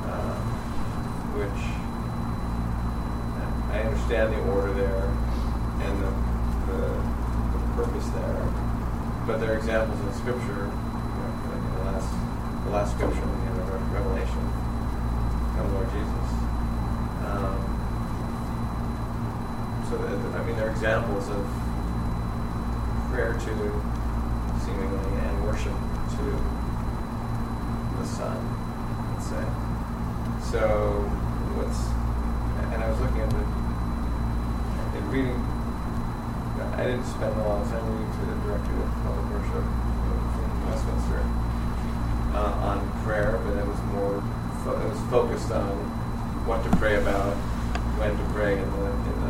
Uh, which I understand the order there and the, the, the purpose there, but there are examples in Scripture, you know, like the last the last Scripture in the end of Revelation, of Lord Jesus. Um, I mean, there are examples of prayer to seemingly and worship to the Son, let's say. So what's and I was looking at the in reading. I didn't spend a lot of time reading through the Directory of Public Worship from Westminster uh, on prayer, but it was more fo- it was focused on what to pray about, when to pray and the in the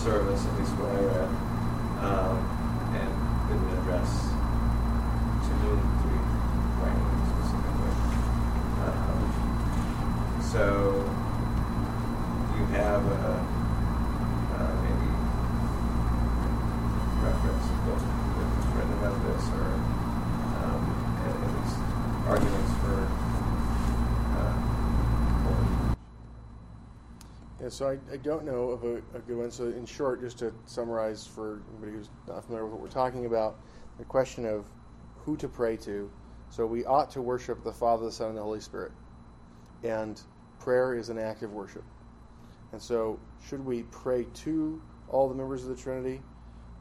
service, at least where I read, um, and didn't address community praying specifically. Um, so you have a, uh, maybe reference book that's written about this, or um, at, at least arguments for. Uh, holy Yeah, so I, I don't know of a, a good one. So, in short, just to summarize for anybody who's not familiar with what we're talking about, the question of who to pray to. So, we ought to worship the Father, the Son, and the Holy Spirit. And prayer is an act of worship. And so, should we pray to all the members of the Trinity,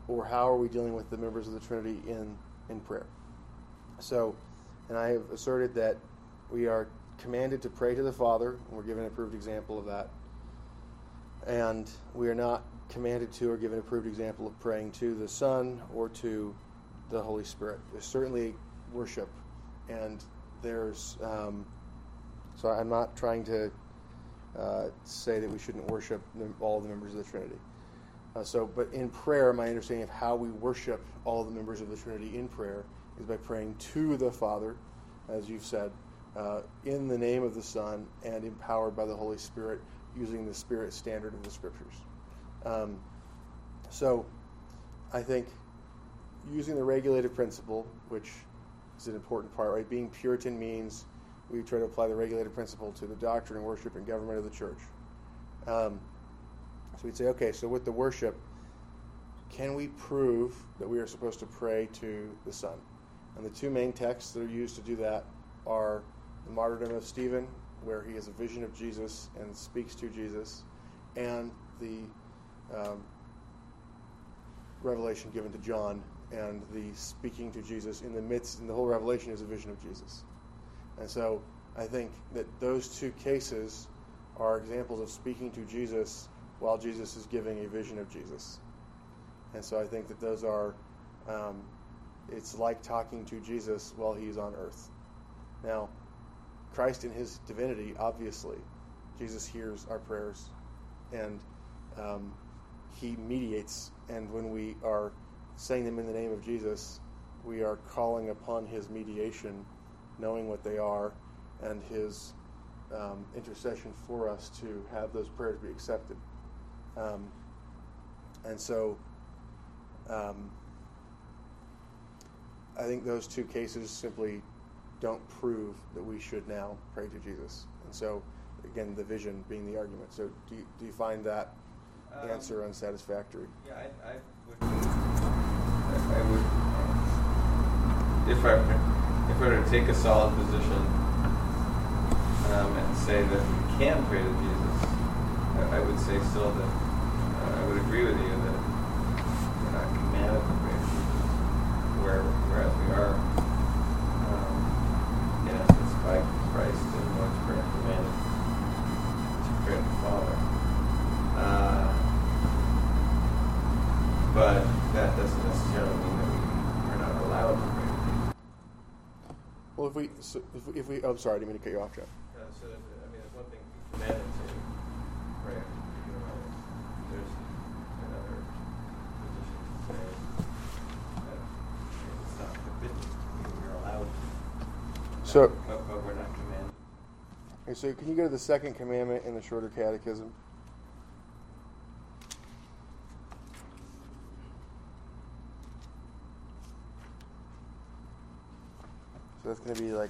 or how are we dealing with the members of the Trinity in, in prayer? So, and I have asserted that we are commanded to pray to the Father, and we're given an approved example of that. And we are not commanded to or given an approved example of praying to the Son or to the Holy Spirit. There's certainly worship, and there's um, so I'm not trying to uh, say that we shouldn't worship all the members of the Trinity. Uh, so, but in prayer, my understanding of how we worship all the members of the Trinity in prayer is by praying to the Father, as you've said, uh, in the name of the Son, and empowered by the Holy Spirit, using the Spirit standard of the Scriptures. Um, so, I think using the regulative principle, which is an important part, right? Being Puritan means we try to apply the regulative principle to the doctrine worship and government of the church. Um, so we'd say, okay, so with the worship, can we prove that we are supposed to pray to the Son? And the two main texts that are used to do that are the martyrdom of Stephen, where he has a vision of Jesus and speaks to Jesus, and the um, revelation given to John and the speaking to Jesus in the midst, and the whole revelation is a vision of Jesus. And so I think that those two cases are examples of speaking to Jesus while Jesus is giving a vision of Jesus. And so I think that those are, um, it's like talking to Jesus while he's on earth. Now, Christ in his divinity, obviously, Jesus hears our prayers and um, he mediates. And when we are saying them in the name of Jesus, we are calling upon his mediation, knowing what they are, and his um, intercession for us to have those prayers be accepted. Um, and so um, I think those two cases simply don't prove that we should now pray to Jesus. And so, again, the vision being the argument. So, do you, do you find that Um, answer unsatisfactory? Yeah, I, I would. I would. If I if I were to take a solid position um, and say that we can pray to Jesus, I, I would say still that uh, I would agree with you that we're not commanded to pray to Jesus, where, whereas we are, we, so if we, if we oh, sorry, I didn't mean to cut you off, Jeff. Uh, so, I mean, there's one thing to be commanded to. You know, there's another position to say that it's not forbidden. I mean, we're allowed. So- but, but we're not commanded. Okay, so can you go to the second commandment in the shorter catechism? Going to be like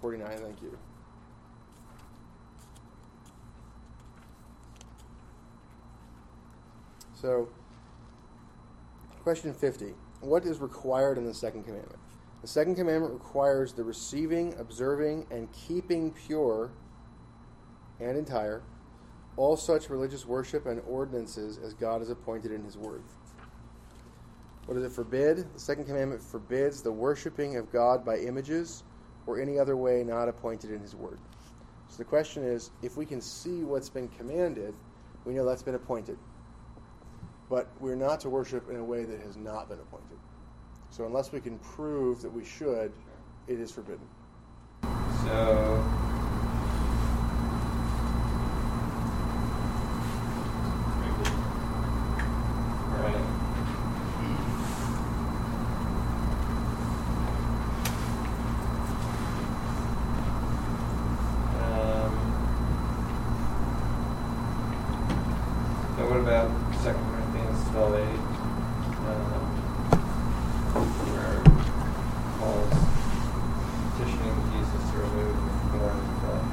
49, thank you. So, question 50. What is required in the second commandment? The second commandment requires the receiving, observing, and keeping pure and entire all such religious worship and ordinances as God has appointed in His Word. What does it forbid? The second commandment forbids the worshiping of God by images or any other way not appointed in His Word. So the question is if we can see what's been commanded, we know that's been appointed. But we're not to worship in a way that has not been appointed. So unless we can prove that we should, it is forbidden. So. Right. Um, so what about Second Corinthians twelve eight? Um, where Paul's petitioning Jesus to remove the thorn in the flesh.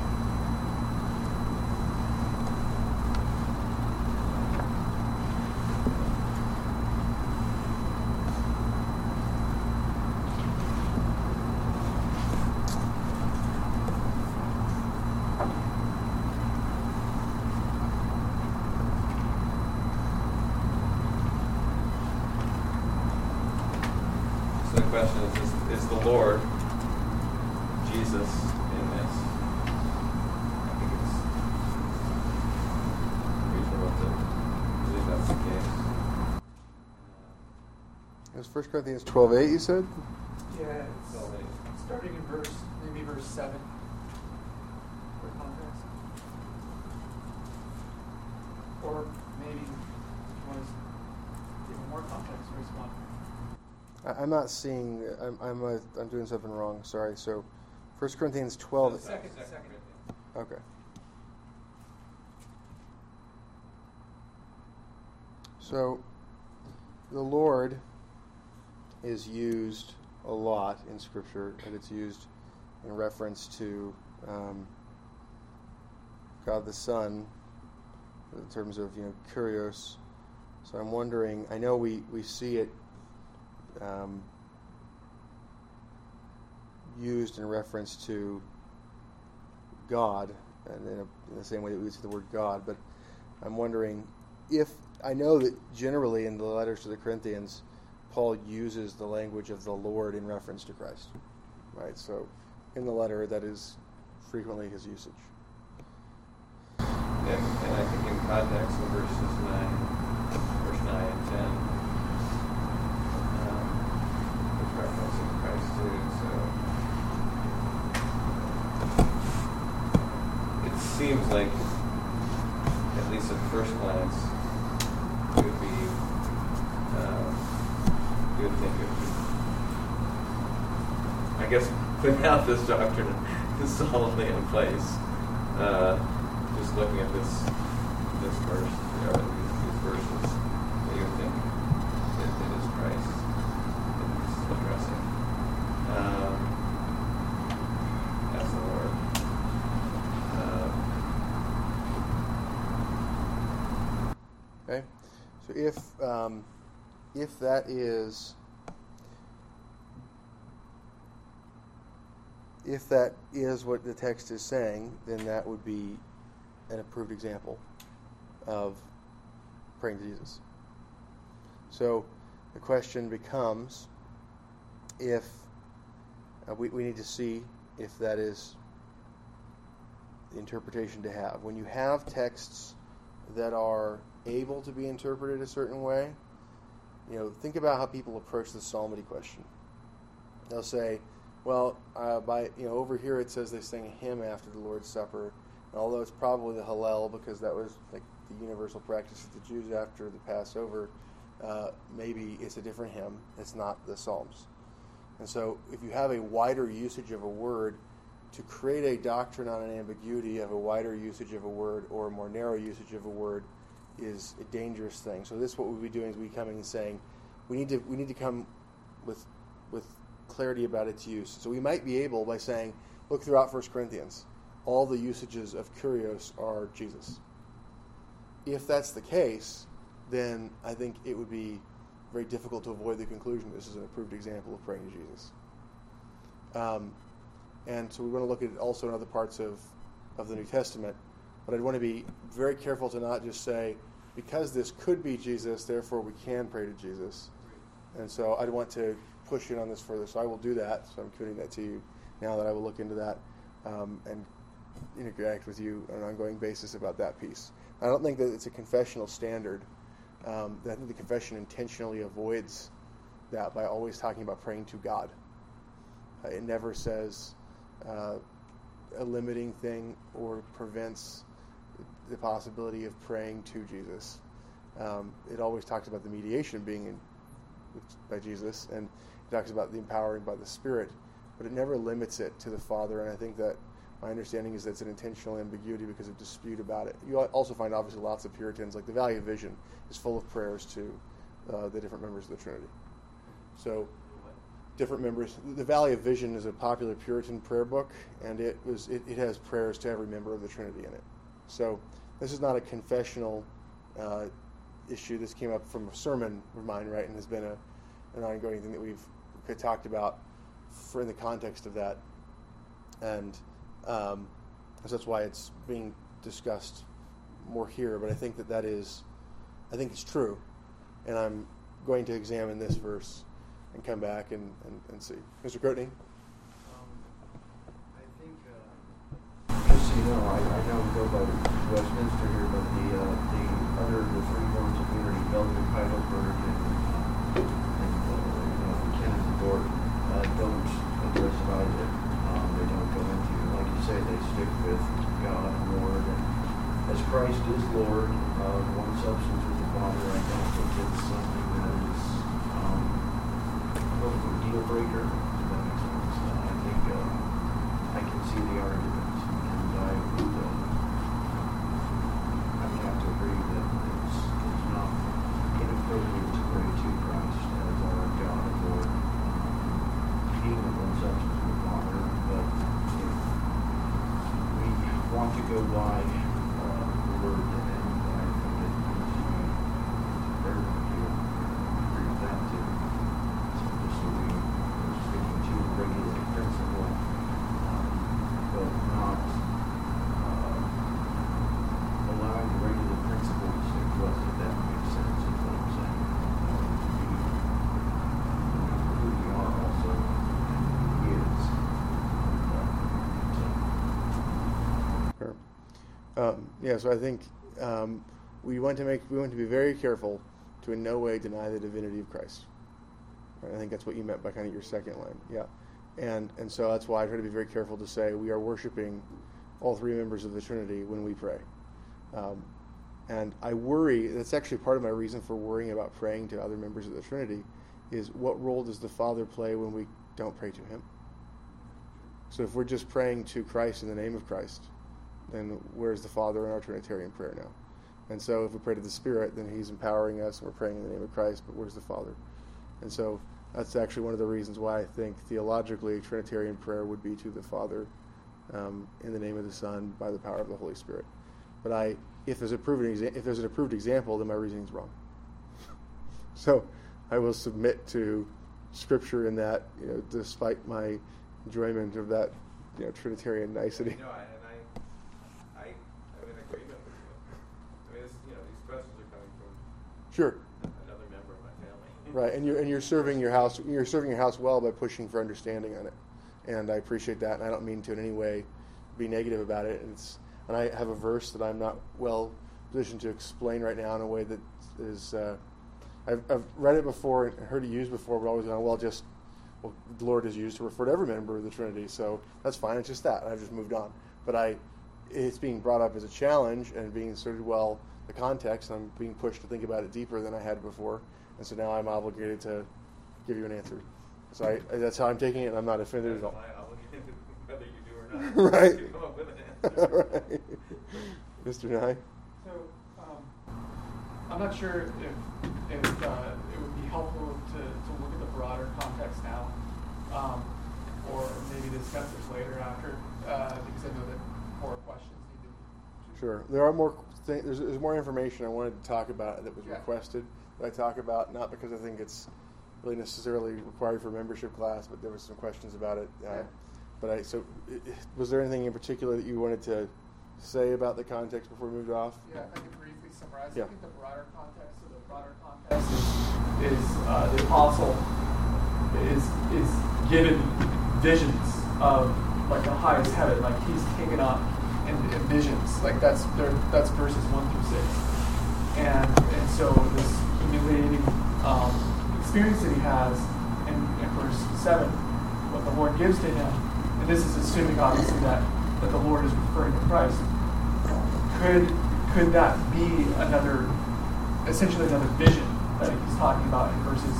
So the question is, is, is the Lord Jesus in this? I think it's It was 1 Corinthians 12 8, you said? Yeah, it's starting in verse, maybe verse 7 for context. Or maybe you want to give more context for respond. I, I'm not seeing, I'm, I'm, uh, I'm doing something wrong. Sorry. So 1 Corinthians 12. Second, second. Okay. So, the Lord is used a lot in Scripture, and it's used in reference to um, God the Son in terms of you know kurios. So I'm wondering. I know we we see it um, used in reference to God, and in, a, in the same way that we see the word God. But I'm wondering if I know that generally in the letters to the Corinthians, Paul uses the language of the Lord in reference to Christ, right? So in the letter, that is frequently his usage. And, and I think in context of verses 9, verse 9 and 10, um, it's referencing Christ too, so it seems like, at least at first glance, it would be, um, you would think it would, I putting this doctrine is solidly in place. Uh, just looking at this this verse, you know, these, these verses, what do you think it, it is Christ that he's addressing? Um, as the Lord. Um, Okay, so if um, if that is if that is what the text is saying, then that would be an approved example of praying to Jesus. So the question becomes if uh, we, we need to see if that is the interpretation to have. When you have texts that are able to be interpreted a certain way, you know, think about how people approach the psalmody question. They'll say, well, uh, by you know, over here it says they sing a hymn after the Lord's Supper, and although it's probably the Hallel because that was like the universal practice of the Jews after the Passover, uh, maybe it's a different hymn. It's not the Psalms. And so, if you have a wider usage of a word to create a doctrine on an ambiguity of a wider usage of a word or a more narrow usage of a word is a dangerous thing. So this what we'll be doing is we coming and saying we need to we need to come with with clarity about its use. So we might be able by saying, look throughout 1 Corinthians, all the usages of kurios are Jesus. If that's the case, then I think it would be very difficult to avoid the conclusion this is an approved example of praying to Jesus. Um, and so we want to look at it also in other parts of, of the New Testament. But I'd want to be very careful to not just say, because this could be Jesus, therefore we can pray to Jesus. And so I'd want to push in on this further. So I will do that. So I'm committing that to you now that I will look into that um, and interact with you on an ongoing basis about that piece. I don't think that it's a confessional standard. Um, I think the confession intentionally avoids that by always talking about praying to God. Uh, it never says uh, a limiting thing or prevents the possibility of praying to Jesus. Um, it always talks about the mediation being in, by Jesus, and talks about the empowering by the Spirit, but it never limits it to the Father. And I think that my understanding is that it's an intentional ambiguity because of dispute about it. You also find obviously lots of Puritans, like the Valley of Vision, is full of prayers to uh, the different members of the Trinity. So different members. The Valley of Vision is a popular Puritan prayer book, and it was it, it has prayers to every member of the Trinity in it. So this is not a confessional uh, issue. This came up from a sermon of mine, right, and has been a, an ongoing thing that we've talked about for in the context of that, and um, so that's why it's being discussed more here. But I think that that is, I think it's true, and I'm going to examine this verse and come back and, and, and see. Mr. Crotney? Um, I think, uh, you know, I, I know we go by Westminster here, but the, uh, the, under the three forms of unity, Belgic, Heidelberg, and And, uh, you know, Dort, uh, don't emphasize it, um, they don't go into, like you say, they stick with God and Lord. And as Christ is Lord, uh, one substance with the Father, I don't think it's something that is, um, a deal breaker. That makes sense. Uh, I think, uh, I can see the argument, and I would, uh, I would have to agree that it's, it's not inappropriate to pray to Christ as our God and Lord, um, being of one substance with the Father, but if we want to go by uh, Word, and I think it needs to be very clear. Agree with that too. So just so we are sticking to the regulative principle, um, but not uh, allowing the regulative principle to stick to us, if that makes sense, is what I'm saying. Uh, we- Who we are also is. uh, Sure. Um, yeah, so I think um, we want to make we want to be very careful to in no way deny the divinity of Christ. Right? I think that's what you meant by kind of your second line. Yeah, and and so that's why I try to be very careful to say we are worshiping all three members of the Trinity when we pray. Um, and I worry that's actually part of my reason for worrying about praying to other members of the Trinity is what role does the Father play when we don't pray to Him? So if we're just praying to Christ in the name of Christ, then where's the Father in our Trinitarian prayer now? And so if we pray to the Spirit, then He's empowering us and we're praying in the name of Christ, but where's the Father? And so that's actually one of the reasons why I think theologically Trinitarian prayer would be to the Father um, in the name of the Son by the power of the Holy Spirit. But I, if there's a proven exa- if there's an approved example, then my reasoning's wrong. so I will submit to Scripture in that, you know, despite my enjoyment of that, you know, Trinitarian nicety. No, I, I'm in agreement with you. I mean, this, you know, these questions are coming from Sure. another member of my family. Right, and you're and you're serving your house. You're serving your house well by pushing for understanding on it, and I appreciate that. And I don't mean to in any way be negative about it. And it's and I have a verse that I'm not well positioned to explain right now in a way that is. Uh, I've, I've read it before and heard it used before, but always gone well. Just well, the Lord is used to refer to every member of the Trinity, so that's fine. It's just that I've just moved on. But I, it's being brought up as a challenge and being inserted well the context. I'm being pushed to think about it deeper than I had before, and so now I'm obligated to give you an answer. So I, that's how I'm taking it, and I'm not offended at all. That's my obligation, whether you do or not. Right. You come up with an answer. right. Mr. Nye? So, um, I'm not sure if, if uh, it would be helpful to, to look at the broader context now, um, or maybe discuss this later after, uh, because I know that more questions need to. Sure. There are more. Th- there's, there's more information I wanted to talk about that was Yeah. requested. That I talk about not because I think it's really necessarily required for membership class, but there were some questions about it. Uh, Yeah. But I so i- i- was there anything in particular that you wanted to say about the context before we moved off? Yeah, if I could briefly summarize. Yeah. I think the broader context, so the broader context is, is uh, the apostle is is given visions of like the highest heaven, like he's taken up in visions, like that's that's verses one through six, and and so this humiliating um, experience that he has in, in verse seven, what the Lord gives to him, and this is assuming obviously that that the Lord is referring to Christ could could that be another essentially another vision that he's talking about in verses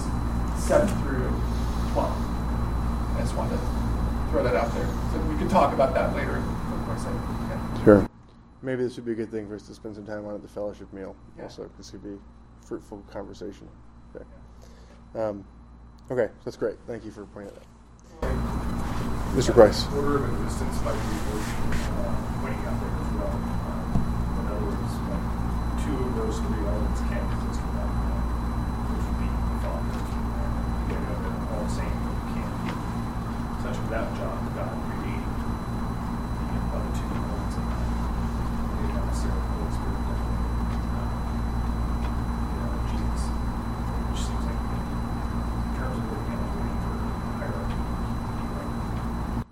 seven through twelve? I just wanted to throw that out there. So we could talk about that later. Of course, I. Sure. Maybe this would be a good thing for us to spend some time on at the fellowship meal. Yeah. Also, this could be fruitful conversation. Okay. Um, okay, that's great. Thank you for pointing that out. Mr. Price. Order of existence might be worth uh, pointing out there as well. Um, in other words, like, two of those three elements can't exist without one, which would be the Father. And you know, they're all saying that you can't be such without John, God creating the other two elements in that. Maybe not necessarily the Holy Spirit, definitely. Um, you know, Jesus, which seems like in terms of looking at it, waiting for hierarchy. Right?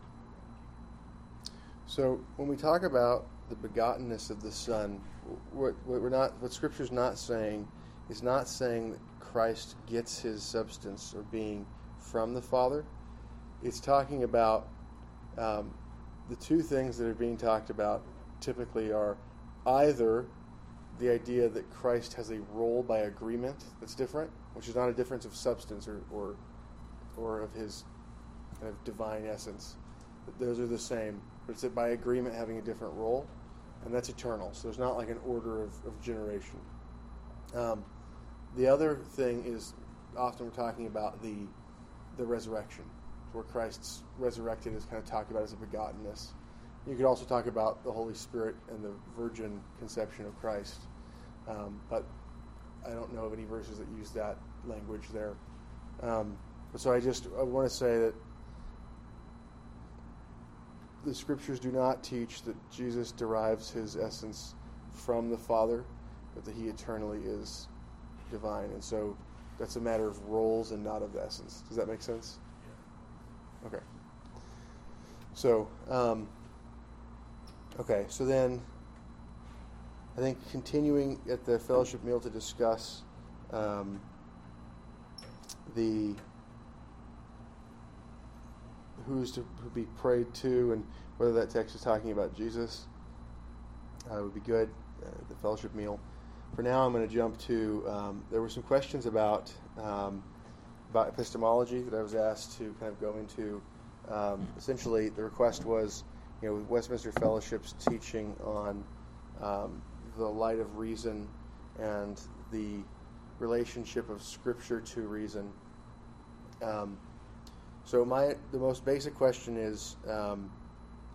So when we talk about the begottenness of the Son, what, what we're not, what Scripture's not saying is not saying that Christ gets his substance or being from the Father. It's talking about um, the two things that are being talked about typically are either the idea that Christ has a role by agreement that's different, which is not a difference of substance or, or, or of his kind of divine essence. Those are the same, but it's by agreement having a different role, and that's eternal. So there's not like an order of, of generation. Um, the other thing is often we're talking about the the resurrection, where Christ's resurrected is kind of talked about as a begottenness. You could also talk about the Holy Spirit and the virgin conception of Christ, um, but I don't know of any verses that use that language there. Um, so I just I want to say that the scriptures do not teach that Jesus derives his essence from the Father, but that he eternally is divine. And so that's a matter of roles and not of essence. Does that make sense? Okay. So, um, okay, so then I think continuing at the fellowship meal to discuss um, the who's to be prayed to and whether that text is talking about Jesus uh, would be good. Uh, the fellowship meal. For now, I'm going to jump to. Um, there were some questions about um, about epistemology that I was asked to kind of go into. Um, essentially, the request was, you know, Westminster Fellowship's teaching on um, the light of reason and the relationship of Scripture to reason. So my the most basic question is um,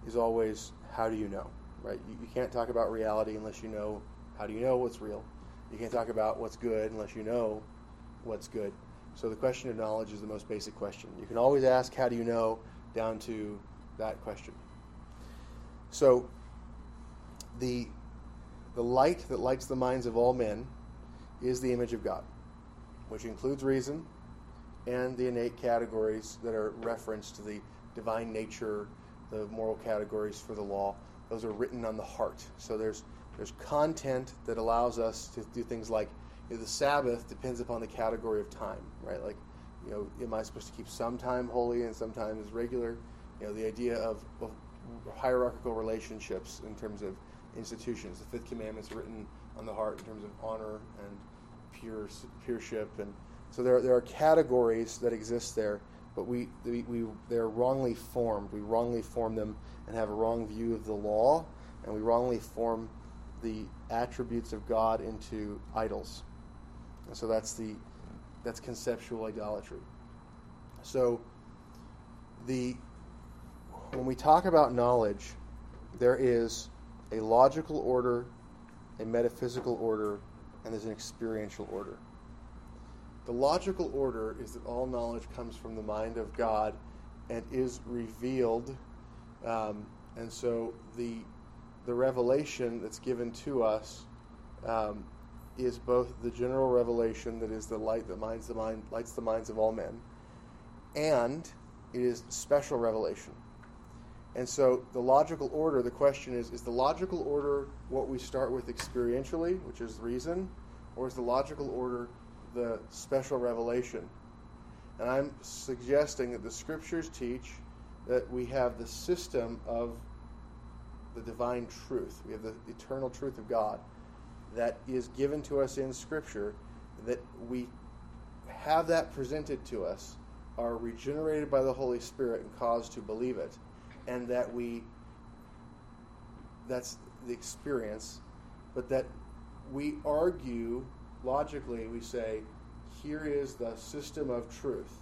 is always how do you know, right? You, you, can't talk about reality unless you know how do you know what's real. You can't talk about what's good unless you know what's good. So the question of knowledge is the most basic question. You can always ask how do you know down to that question. So the the light that lights the minds of all men is the image of God, which includes reason and the innate categories that are referenced to the divine nature, the moral categories for the law. Those are written on the heart. So there's there's content that allows us to do things like you know, the Sabbath depends upon the category of time, right? Like, you know, am I supposed to keep some time holy and some sometimes regular? You know, the idea of, of hierarchical relationships in terms of institutions. The fifth commandment is written on the heart in terms of honor and pure peership, and so there there are categories that exist there, but we, we, we they're wrongly formed. We wrongly form them and have a wrong view of the law, and we wrongly form the attributes of God into idols. And so that's the that's conceptual idolatry. So the when we talk about knowledge, there is a logical order, a metaphysical order, and there's an experiential order. The logical order is that all knowledge comes from the mind of God and is revealed. Um, and so the the revelation that's given to us um, is both the general revelation that is the light that minds the mind, lights the minds of all men, and it is special revelation. And so the logical order, the question is, is the logical order what we start with experientially, which is reason, or is the logical order the special revelation? And I'm suggesting that the scriptures teach that we have the system of the divine truth. We have the eternal truth of God that is given to us in Scripture, that we have that presented to us, are regenerated by the Holy Spirit and caused to believe it, and that we, that's the experience, but that we argue logically, we say, here is the system of truth,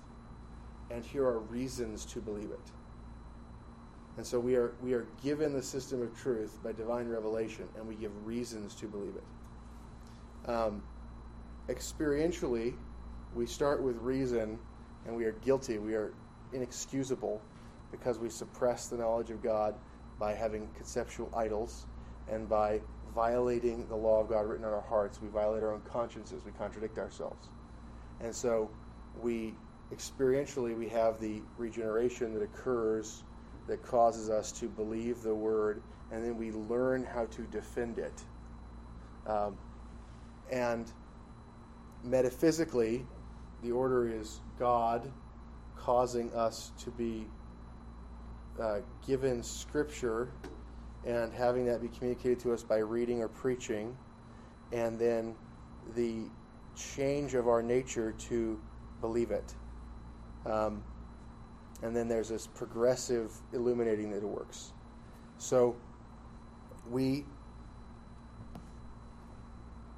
and here are reasons to believe it. And so we are, we are given the system of truth by divine revelation, and we give reasons to believe it. Um, experientially, we start with reason, and we are guilty. We are inexcusable because we suppress the knowledge of God by having conceptual idols and by violating the law of God written on our hearts. We violate our own consciences. We contradict ourselves. And so we experientially we have the regeneration that occurs that causes us to believe the word, and then we learn how to defend it. Um, and metaphysically, the order is God causing us to be uh, given Scripture and having that be communicated to us by reading or preaching, and then the change of our nature to believe it. Um, and then there's this progressive illuminating that it works. So we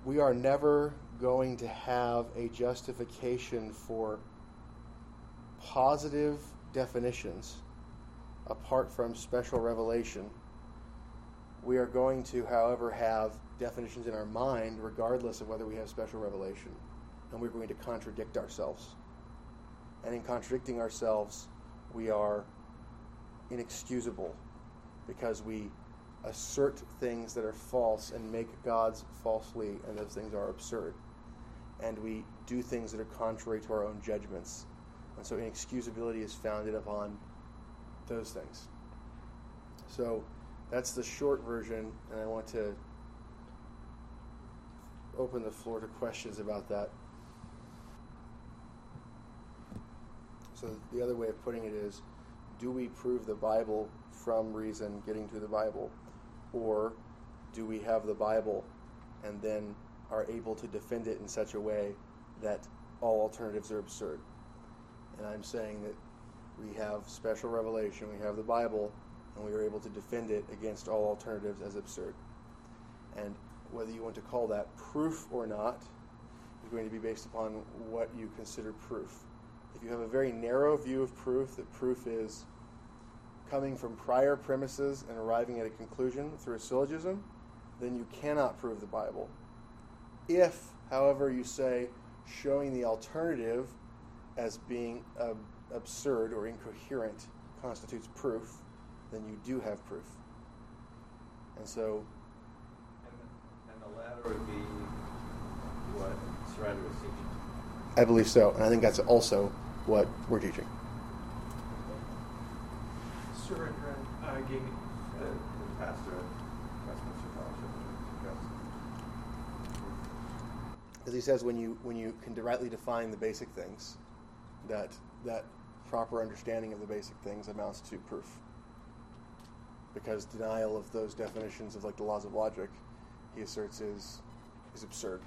we are never going to have a justification for positive definitions apart from special revelation. We are going to, however, have definitions in our mind regardless of whether we have special revelation. And we're going to contradict ourselves. And in contradicting ourselves, we are inexcusable because we assert things that are false and make God's falsely, and those things are absurd. And we do things that are contrary to our own judgments. And so inexcusability is founded upon those things. So that's the short version, and I want to open the floor to questions about that. So the other way of putting it is do we prove the Bible from reason getting to the Bible? Or do we have the Bible and then are able to defend it in such a way that all alternatives are absurd? And I'm saying that we have special revelation, we have the Bible, and we are able to defend it against all alternatives as absurd. And whether you want to call that proof or not is going to be based upon what you consider proof. If you have a very narrow view of proof, that proof is coming from prior premises and arriving at a conclusion through a syllogism, then you cannot prove the Bible. If, however, you say showing the alternative as being uh, absurd or incoherent constitutes proof, then you do have proof. And so. And, and the latter would be what Surrendra was teaching. I believe so, and I think that's also what we're teaching. Surrendra uh, gave me. The, the pastor at Westminster Fellowship. As he says, when you when you can rightly define the basic things, that that proper understanding of the basic things amounts to proof. Because denial of those definitions of like the laws of logic, he asserts is is absurd,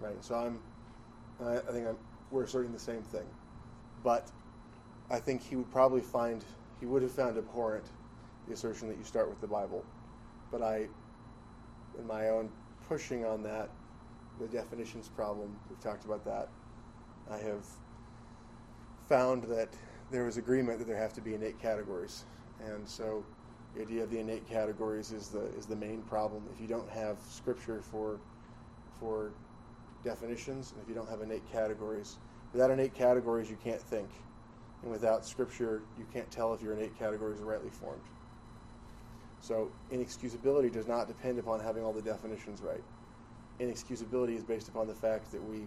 right? So I'm, I, I think I'm, we're asserting the same thing, but I think he would probably find he would have found abhorrent the assertion that you start with the Bible, but I, in my own pushing on that, the definitions problem we've talked about that, I have found that there was agreement that there have to be innate categories, and so the idea of the innate categories is the is the main problem. If you don't have scripture for for definitions, and if you don't have innate categories, without innate categories, you can't think, and without scripture, you can't tell if your innate categories are rightly formed. So inexcusability does not depend upon having all the definitions right. Inexcusability is based upon the fact that we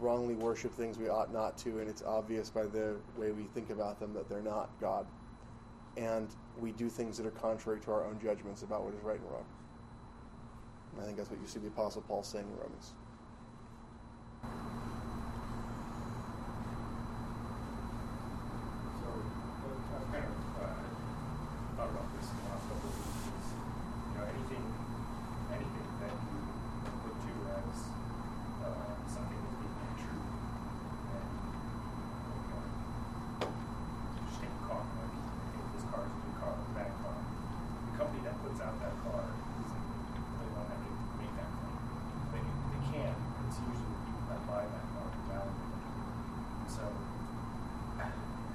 wrongly worship things we ought not to, and it's obvious by the way we think about them that they're not God. And we do things that are contrary to our own judgments about what is right and wrong. I think that's what you see the Apostle Paul saying in Romans. So, uh, I've kind of uh, thought about this in the last couple of weeks. Is, you know, anything, anything that you look to as uh, something that being untrue, and like, uh, just take a car. Like, hey, this car is a good car, a bad car. The company that puts out that car isn't really don't have to make that claim. They, they can. It's usually the people that buy that car who validate it. So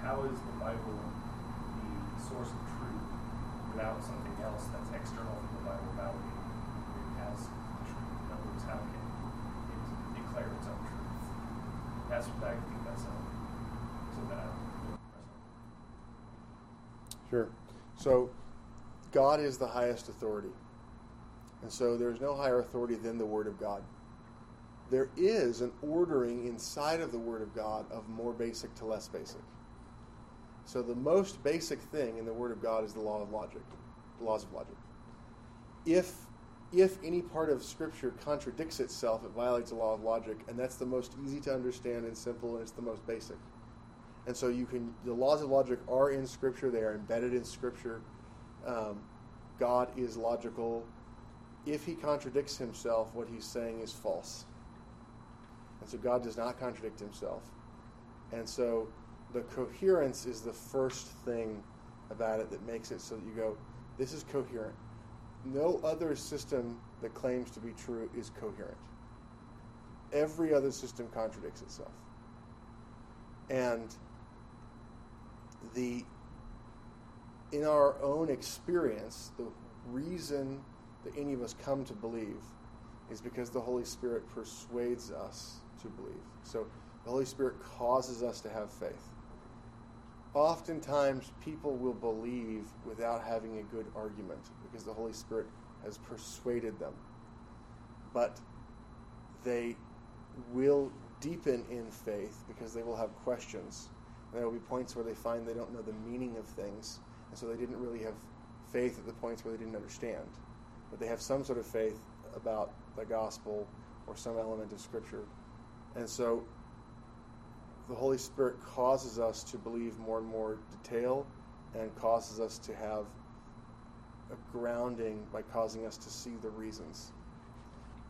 how is the Bible the source of truth without something else that's external from the Bible validating it as truth? In other words, how can it declare its own truth? That's I think that's uh, a press on. Sure. So, God is the highest authority. And so there's no higher authority than the Word of God. There is an ordering inside of the Word of God of more basic to less basic. So the most basic thing in the Word of God is the law of logic, the laws of logic. If if any part of Scripture contradicts itself, it violates the law of logic, and that's the most easy to understand and simple, and it's the most basic. And so you can the laws of logic are in Scripture; they are embedded in Scripture. Um, God is logical. If he contradicts himself, what he's saying is false. And so God does not contradict himself. And so the coherence is the first thing about it that makes it so that you go, this is coherent. No other system that claims to be true is coherent. Every other system contradicts itself. And the in our own experience, the reason that any of us come to believe is because the Holy Spirit persuades us to believe. So the Holy Spirit causes us to have faith. Oftentimes, people will believe without having a good argument because the Holy Spirit has persuaded them. But they will deepen in faith because they will have questions. And there will be points where they find they don't know the meaning of things, and so they didn't really have faith at the points where they didn't understand. But they have some sort of faith about the gospel or some element of Scripture. And so the Holy Spirit causes us to believe more and more detail and causes us to have a grounding by causing us to see the reasons.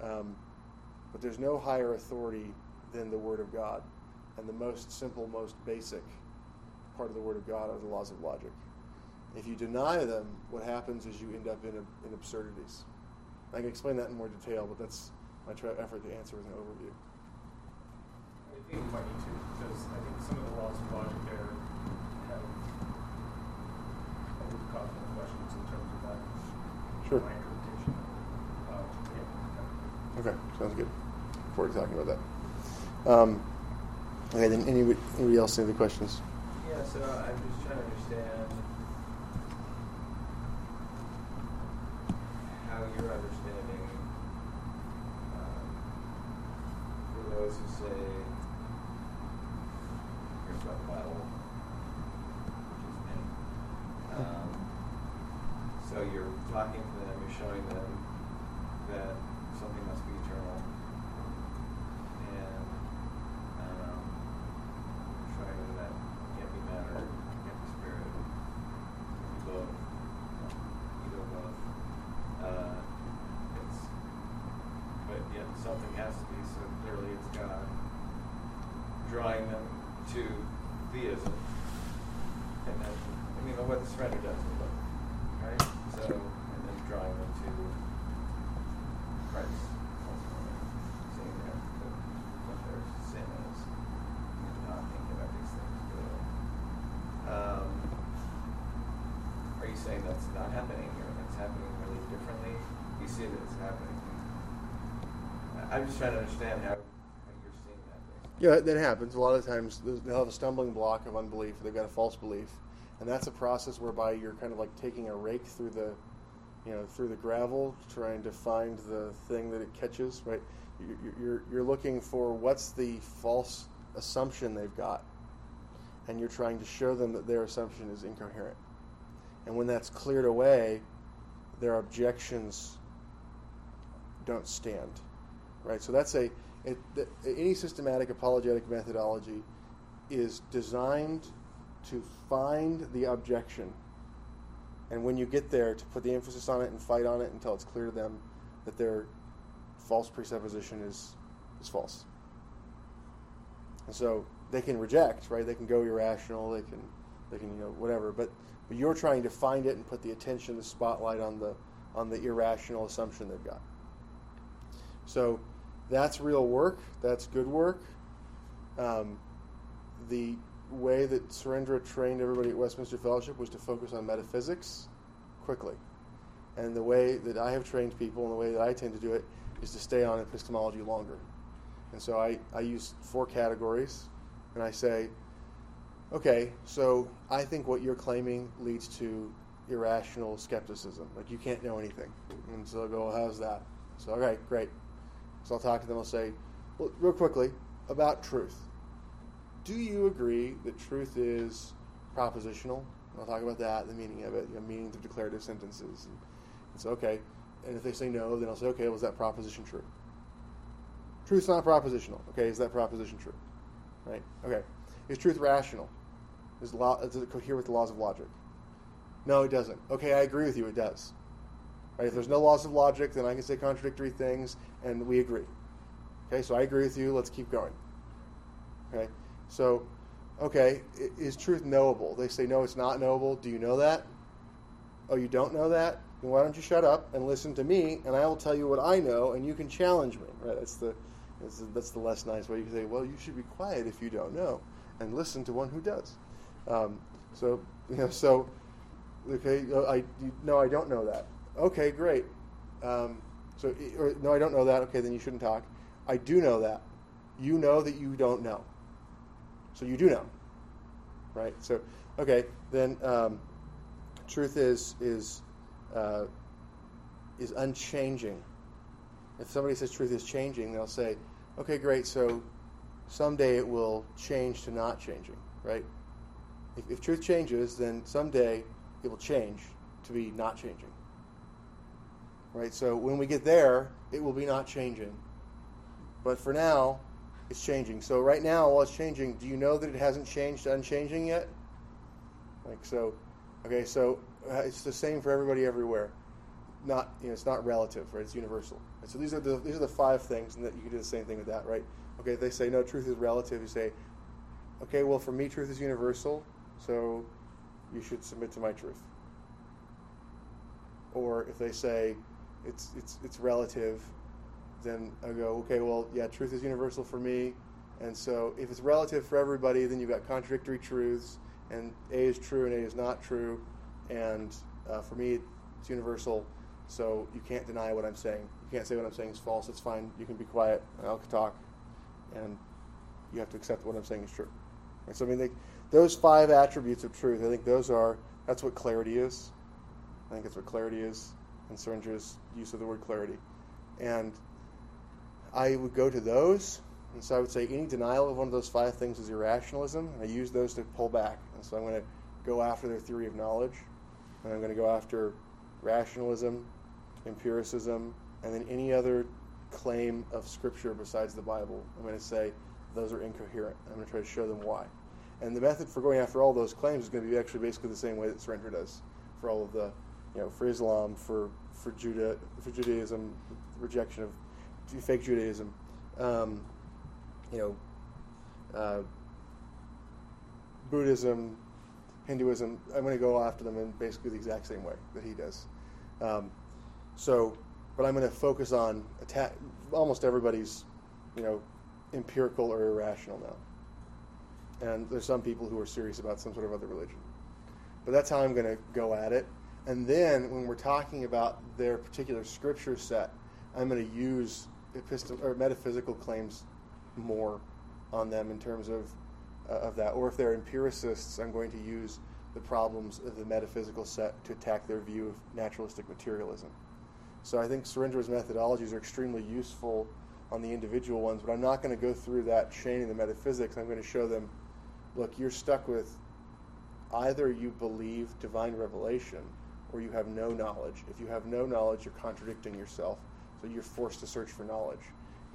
Um, but there's no higher authority than the Word of God. And the most simple, most basic part of the Word of God are the laws of logic. If you deny them, what happens is you end up in, in absurdities. I can explain that in more detail, but that's my effort to answer with an overview. I think we might need to, because I think some of the laws of logic there have would cause questions in terms of that. Sure. My interpretation. Uh, yeah. Okay, sounds good. Forward to talking about that. Um, okay, then anybody, anybody else any other questions? Yeah, so I'm just trying to understand how you're understanding um, for those who say here's about the Bible, which is me. Um, so you're talking to them, you're showing them that something must be eternal, and um, showing them that can't be matter, can't be spirit, can't be both, either or both. Uh, it's, but yet something has to be, so clearly it's God drawing them to theism. And then, I mean, what the Surrendra does, right? So, and then drawing them to Christ, ultimately, seeing that that what their sin is, and not thinking about these things clearly. Um, are you saying that's not happening, or that's happening really differently? You see that it's happening. I- I'm just trying to understand how, you're seeing that. Yeah, that happens. A lot of times they'll have a stumbling block of unbelief. They've got a false belief, and that's a process whereby you're kind of like taking a rake through the, you know, through the gravel, trying to find the thing that it catches. Right? You're you're looking for what's the false assumption they've got, and you're trying to show them that their assumption is incoherent. And when that's cleared away, their objections don't stand. Right? So that's a any systematic apologetic methodology is designed to find the objection, and when you get there, to put the emphasis on it and fight on it until it's clear to them that their false presupposition is is false. And so they can reject, right? They can go irrational. They can, they can, you know, whatever. But but you're trying to find it and put the attention, the spotlight on the on the irrational assumption they've got. So that's real work. That's good work. Um, the way that Surrendra trained everybody at Westminster Fellowship was to focus on metaphysics quickly. And the way that I have trained people and the way that I tend to do it is to stay on epistemology longer. And so I, I use four categories and I say, okay, so I think what you're claiming leads to irrational skepticism. Like you can't know anything. And so I'll go, well, how's that? So, okay, great. So I'll talk to them. I'll say, well, real quickly, about truth. Do you agree that truth is propositional? And I'll talk about that, the meaning of it, you know, meanings of declarative sentences. And, so, okay, And if they say no, then I'll say, okay, well, that proposition true? Truth's not propositional. Okay, is that proposition true? Right? Okay. Is truth rational? Is does it cohere with the laws of logic? No, it doesn't. Okay, I agree with you, it does. Right? If there's no laws of logic, then I can say contradictory things, and we agree. Okay, so I agree with you. Let's keep going. Okay, so, okay, is truth knowable? They say, no, it's not knowable. Do you know that? Oh, you don't know that? Then why don't you shut up and listen to me, and I will tell you what I know, and you can challenge me. Right? That's the that's the, that's the less nice way. You can say, well, you should be quiet if you don't know, and listen to one who does. Um, so you know, so okay, I you, no, I don't know that. Okay, great. Um, so or, no, I don't know that. Okay, then you shouldn't talk. I do know that. You know that you don't know. So you do know, right? So okay, then um, truth is is uh, is unchanging. If somebody says truth is changing, they'll say, okay, great. So someday it will change to not changing, right? If, if truth changes, then someday it will change to be not changing. Right? So when we get there, it will be not changing. But for now, it's changing. So right now, while it's changing, do you know that it hasn't changed to unchanging yet? Like so, okay. So uh, it's the same for everybody everywhere. Not you know, it's not relative, right? It's universal. And so these are the these are the five things, and that you can do the same thing with that, right? Okay, they say no, truth is relative. You say, okay, well for me, truth is universal. So you should submit to my truth. Or if they say it's it's it's relative, then I go, okay, well, yeah, truth is universal for me, and so if it's relative for everybody, then you've got contradictory truths, and A is true and A is not true, and uh, for me, it's universal, so you can't deny what I'm saying. You can't say what I'm saying is false. It's fine. You can be quiet. I'll talk, and you have to accept what I'm saying is true. And so I mean, they, those five attributes of truth, I think those are that's what clarity is. I think that's what clarity is, and Surrendra's use of the word clarity, and I would go to those, and so I would say any denial of one of those five things is irrationalism, and I use those to pull back. And so I'm going to go after their theory of knowledge, and I'm going to go after rationalism, empiricism, and then any other claim of Scripture besides the Bible. I'm going to say those are incoherent. I'm going to try to show them why. And the method for going after all those claims is going to be actually basically the same way that Surrendra does for all of the, you know, for Islam, for for Judah, for Judaism, rejection of fake Judaism, um, you know, uh, Buddhism, Hinduism. I'm going to go after them in basically the exact same way that he does. Um, so, but I'm going to focus on attack almost everybody's, you know, empirical or irrational now. And there's some people who are serious about some sort of other religion. But that's how I'm going to go at it. And then when we're talking about their particular scripture set, I'm going to use epistem- or metaphysical claims more on them in terms of uh, of that. Or if they're empiricists, I'm going to use the problems of the metaphysical set to attack their view of naturalistic materialism. So I think Surrendra's methodologies are extremely useful on the individual ones, but I'm not going to go through that chain in the metaphysics. I'm going to show them, look, you're stuck with either you believe divine revelation you have no knowledge. If you have no knowledge, you're contradicting yourself. So you're forced to search for knowledge.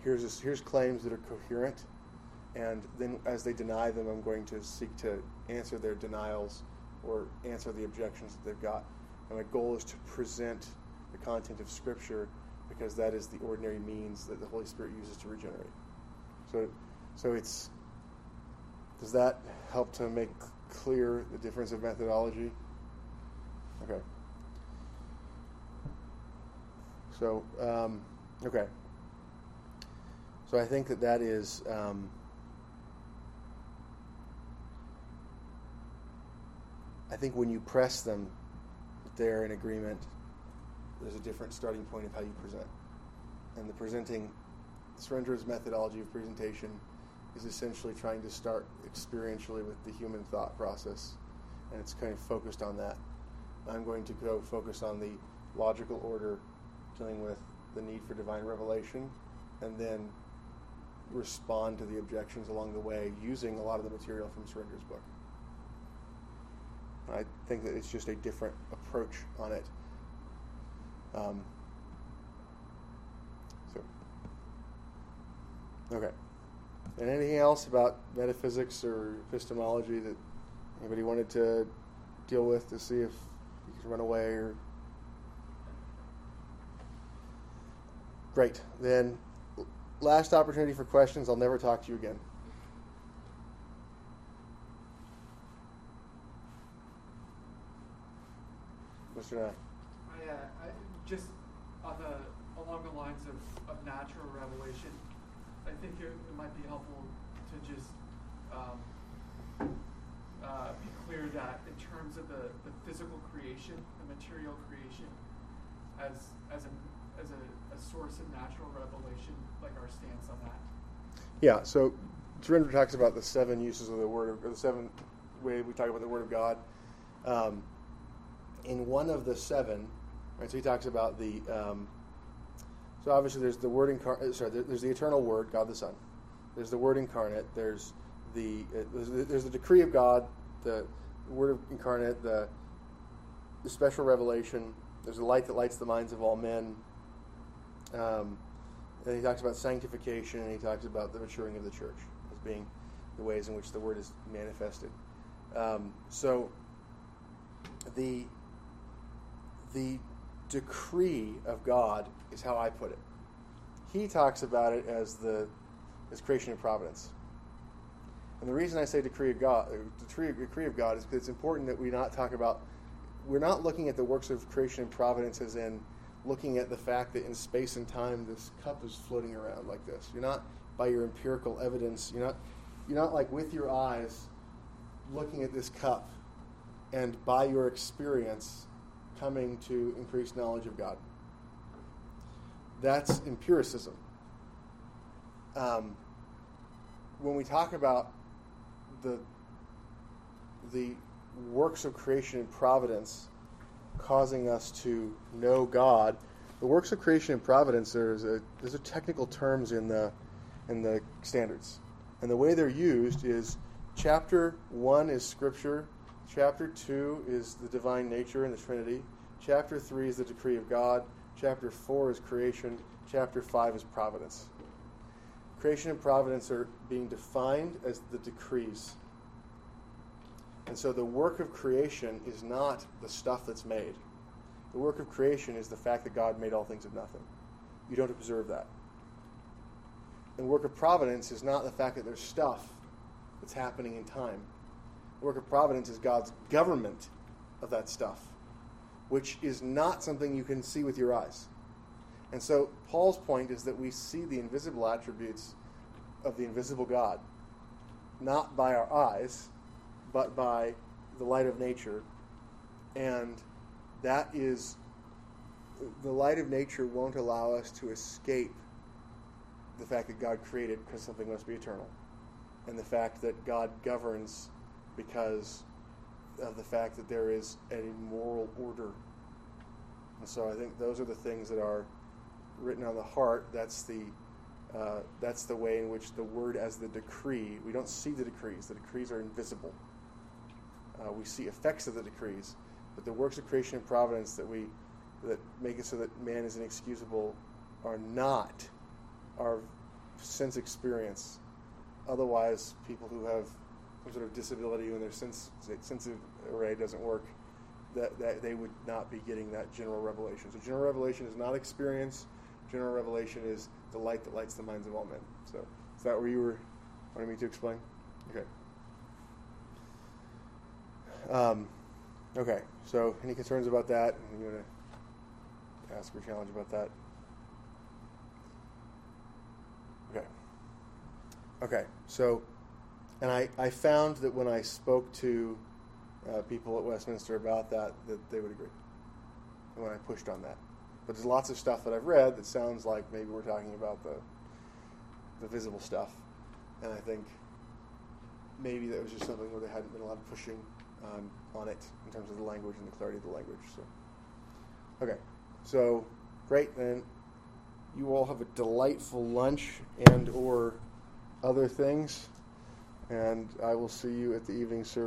Here's this, here's claims that are coherent, and then as they deny them, I'm going to seek to answer their denials or answer the objections that they've got. And my goal is to present the content of Scripture because that is the ordinary means that the Holy Spirit uses to regenerate. So, so it's does that help to make clear the difference of methodology? Okay. So, um, okay. So I think that that is. Um, I think when you press them, they're in agreement. There's a different starting point of how you present, and the presenting, Surrendra's methodology of presentation is essentially trying to start experientially with the human thought process, and it's kind of focused on that. I'm going to go focus on the logical order dealing with the need for divine revelation, and then respond to the objections along the way using a lot of the material from Surrendra's book. I think that it's just a different approach on it. Um, so, okay. And anything else about metaphysics or epistemology that anybody wanted to deal with to see if you could run away or Great. Then, last opportunity for questions. I'll never talk to you again. Mr. Knapp. I, uh, I just on the along the lines of, of natural revelation, I think it, it might be helpful to just um, uh, be clear that in terms of the, the physical creation, the material creation, as as a source of natural revelation, like our stance on that. Yeah, so Surrendra talks about the seven uses of the word, or the seven way we talk about the word of God. Um, in one of the seven, right? So he talks about the. Um, so obviously, there's the word incarnate. Sorry, there's the eternal Word, God the Son. There's the Word incarnate. There's the uh, there's, the- decree of God, the Word incarnate, the the special revelation. There's the light that lights the minds of all men. Um, and he talks about sanctification, and he talks about the maturing of the church as being the ways in which the word is manifested. Um, so the the decree of God is how I put it. He talks about it as the as creation and providence. And the reason I say decree of God, uh, decree, decree of God, is because it's important that we not talk about. We're not looking at the works of creation and providence as in looking at the fact that in space and time this cup is floating around like this. You're not by your empirical evidence. You're not. You're not like with your eyes looking at this cup and by your experience coming to increased knowledge of God. That's empiricism. Um, when we talk about the the works of creation and providence causing us to know God, the works of creation and providence there's a there's a technical terms in the in the standards, and the way they're used is chapter one is Scripture, chapter two is the divine nature and the Trinity, chapter three is the decree of God, chapter four is creation, chapter five is providence. Creation and providence are being defined as the decrees. And so the work of creation is not the stuff that's made. The work of creation is the fact that God made all things of nothing. You don't observe that. The work of providence is not the fact that there's stuff that's happening in time. The work of providence is God's government of that stuff, which is not something you can see with your eyes. And so Paul's point is that we see the invisible attributes of the invisible God, not by our eyes, but by the light of nature. And that is, the light of nature won't allow us to escape the fact that God created because something must be eternal, and the fact that God governs because of the fact that there is a moral order. And so I think those are the things that are written on the heart. That's the uh, that's the way in which the word as the decree. We don't see the decrees. The decrees are invisible. Uh, we see effects of the decrees, but the works of creation and providence that we that make it so that man is inexcusable are not our sense experience. Otherwise, people who have some sort of disability when their sense sensitive array doesn't work, that, that they would not be getting that general revelation. So general revelation is not experience. General revelation is the light that lights the minds of all men. So is that where you were wanting me to explain? Okay. Um, okay. So any concerns about that? You want to ask or challenge about that? Okay. Okay. So, and I, I found that when I spoke to uh, people at Westminster about that, that they would agree. When I pushed on that. But there's lots of stuff that I've read that sounds like maybe we're talking about the the visible stuff, and I think maybe that was just something where there hadn't been a lot of pushing um, on it in terms of the language and the clarity of the language. So, okay, so great. Then you all have a delightful lunch and or other things, and I will see you at the evening service.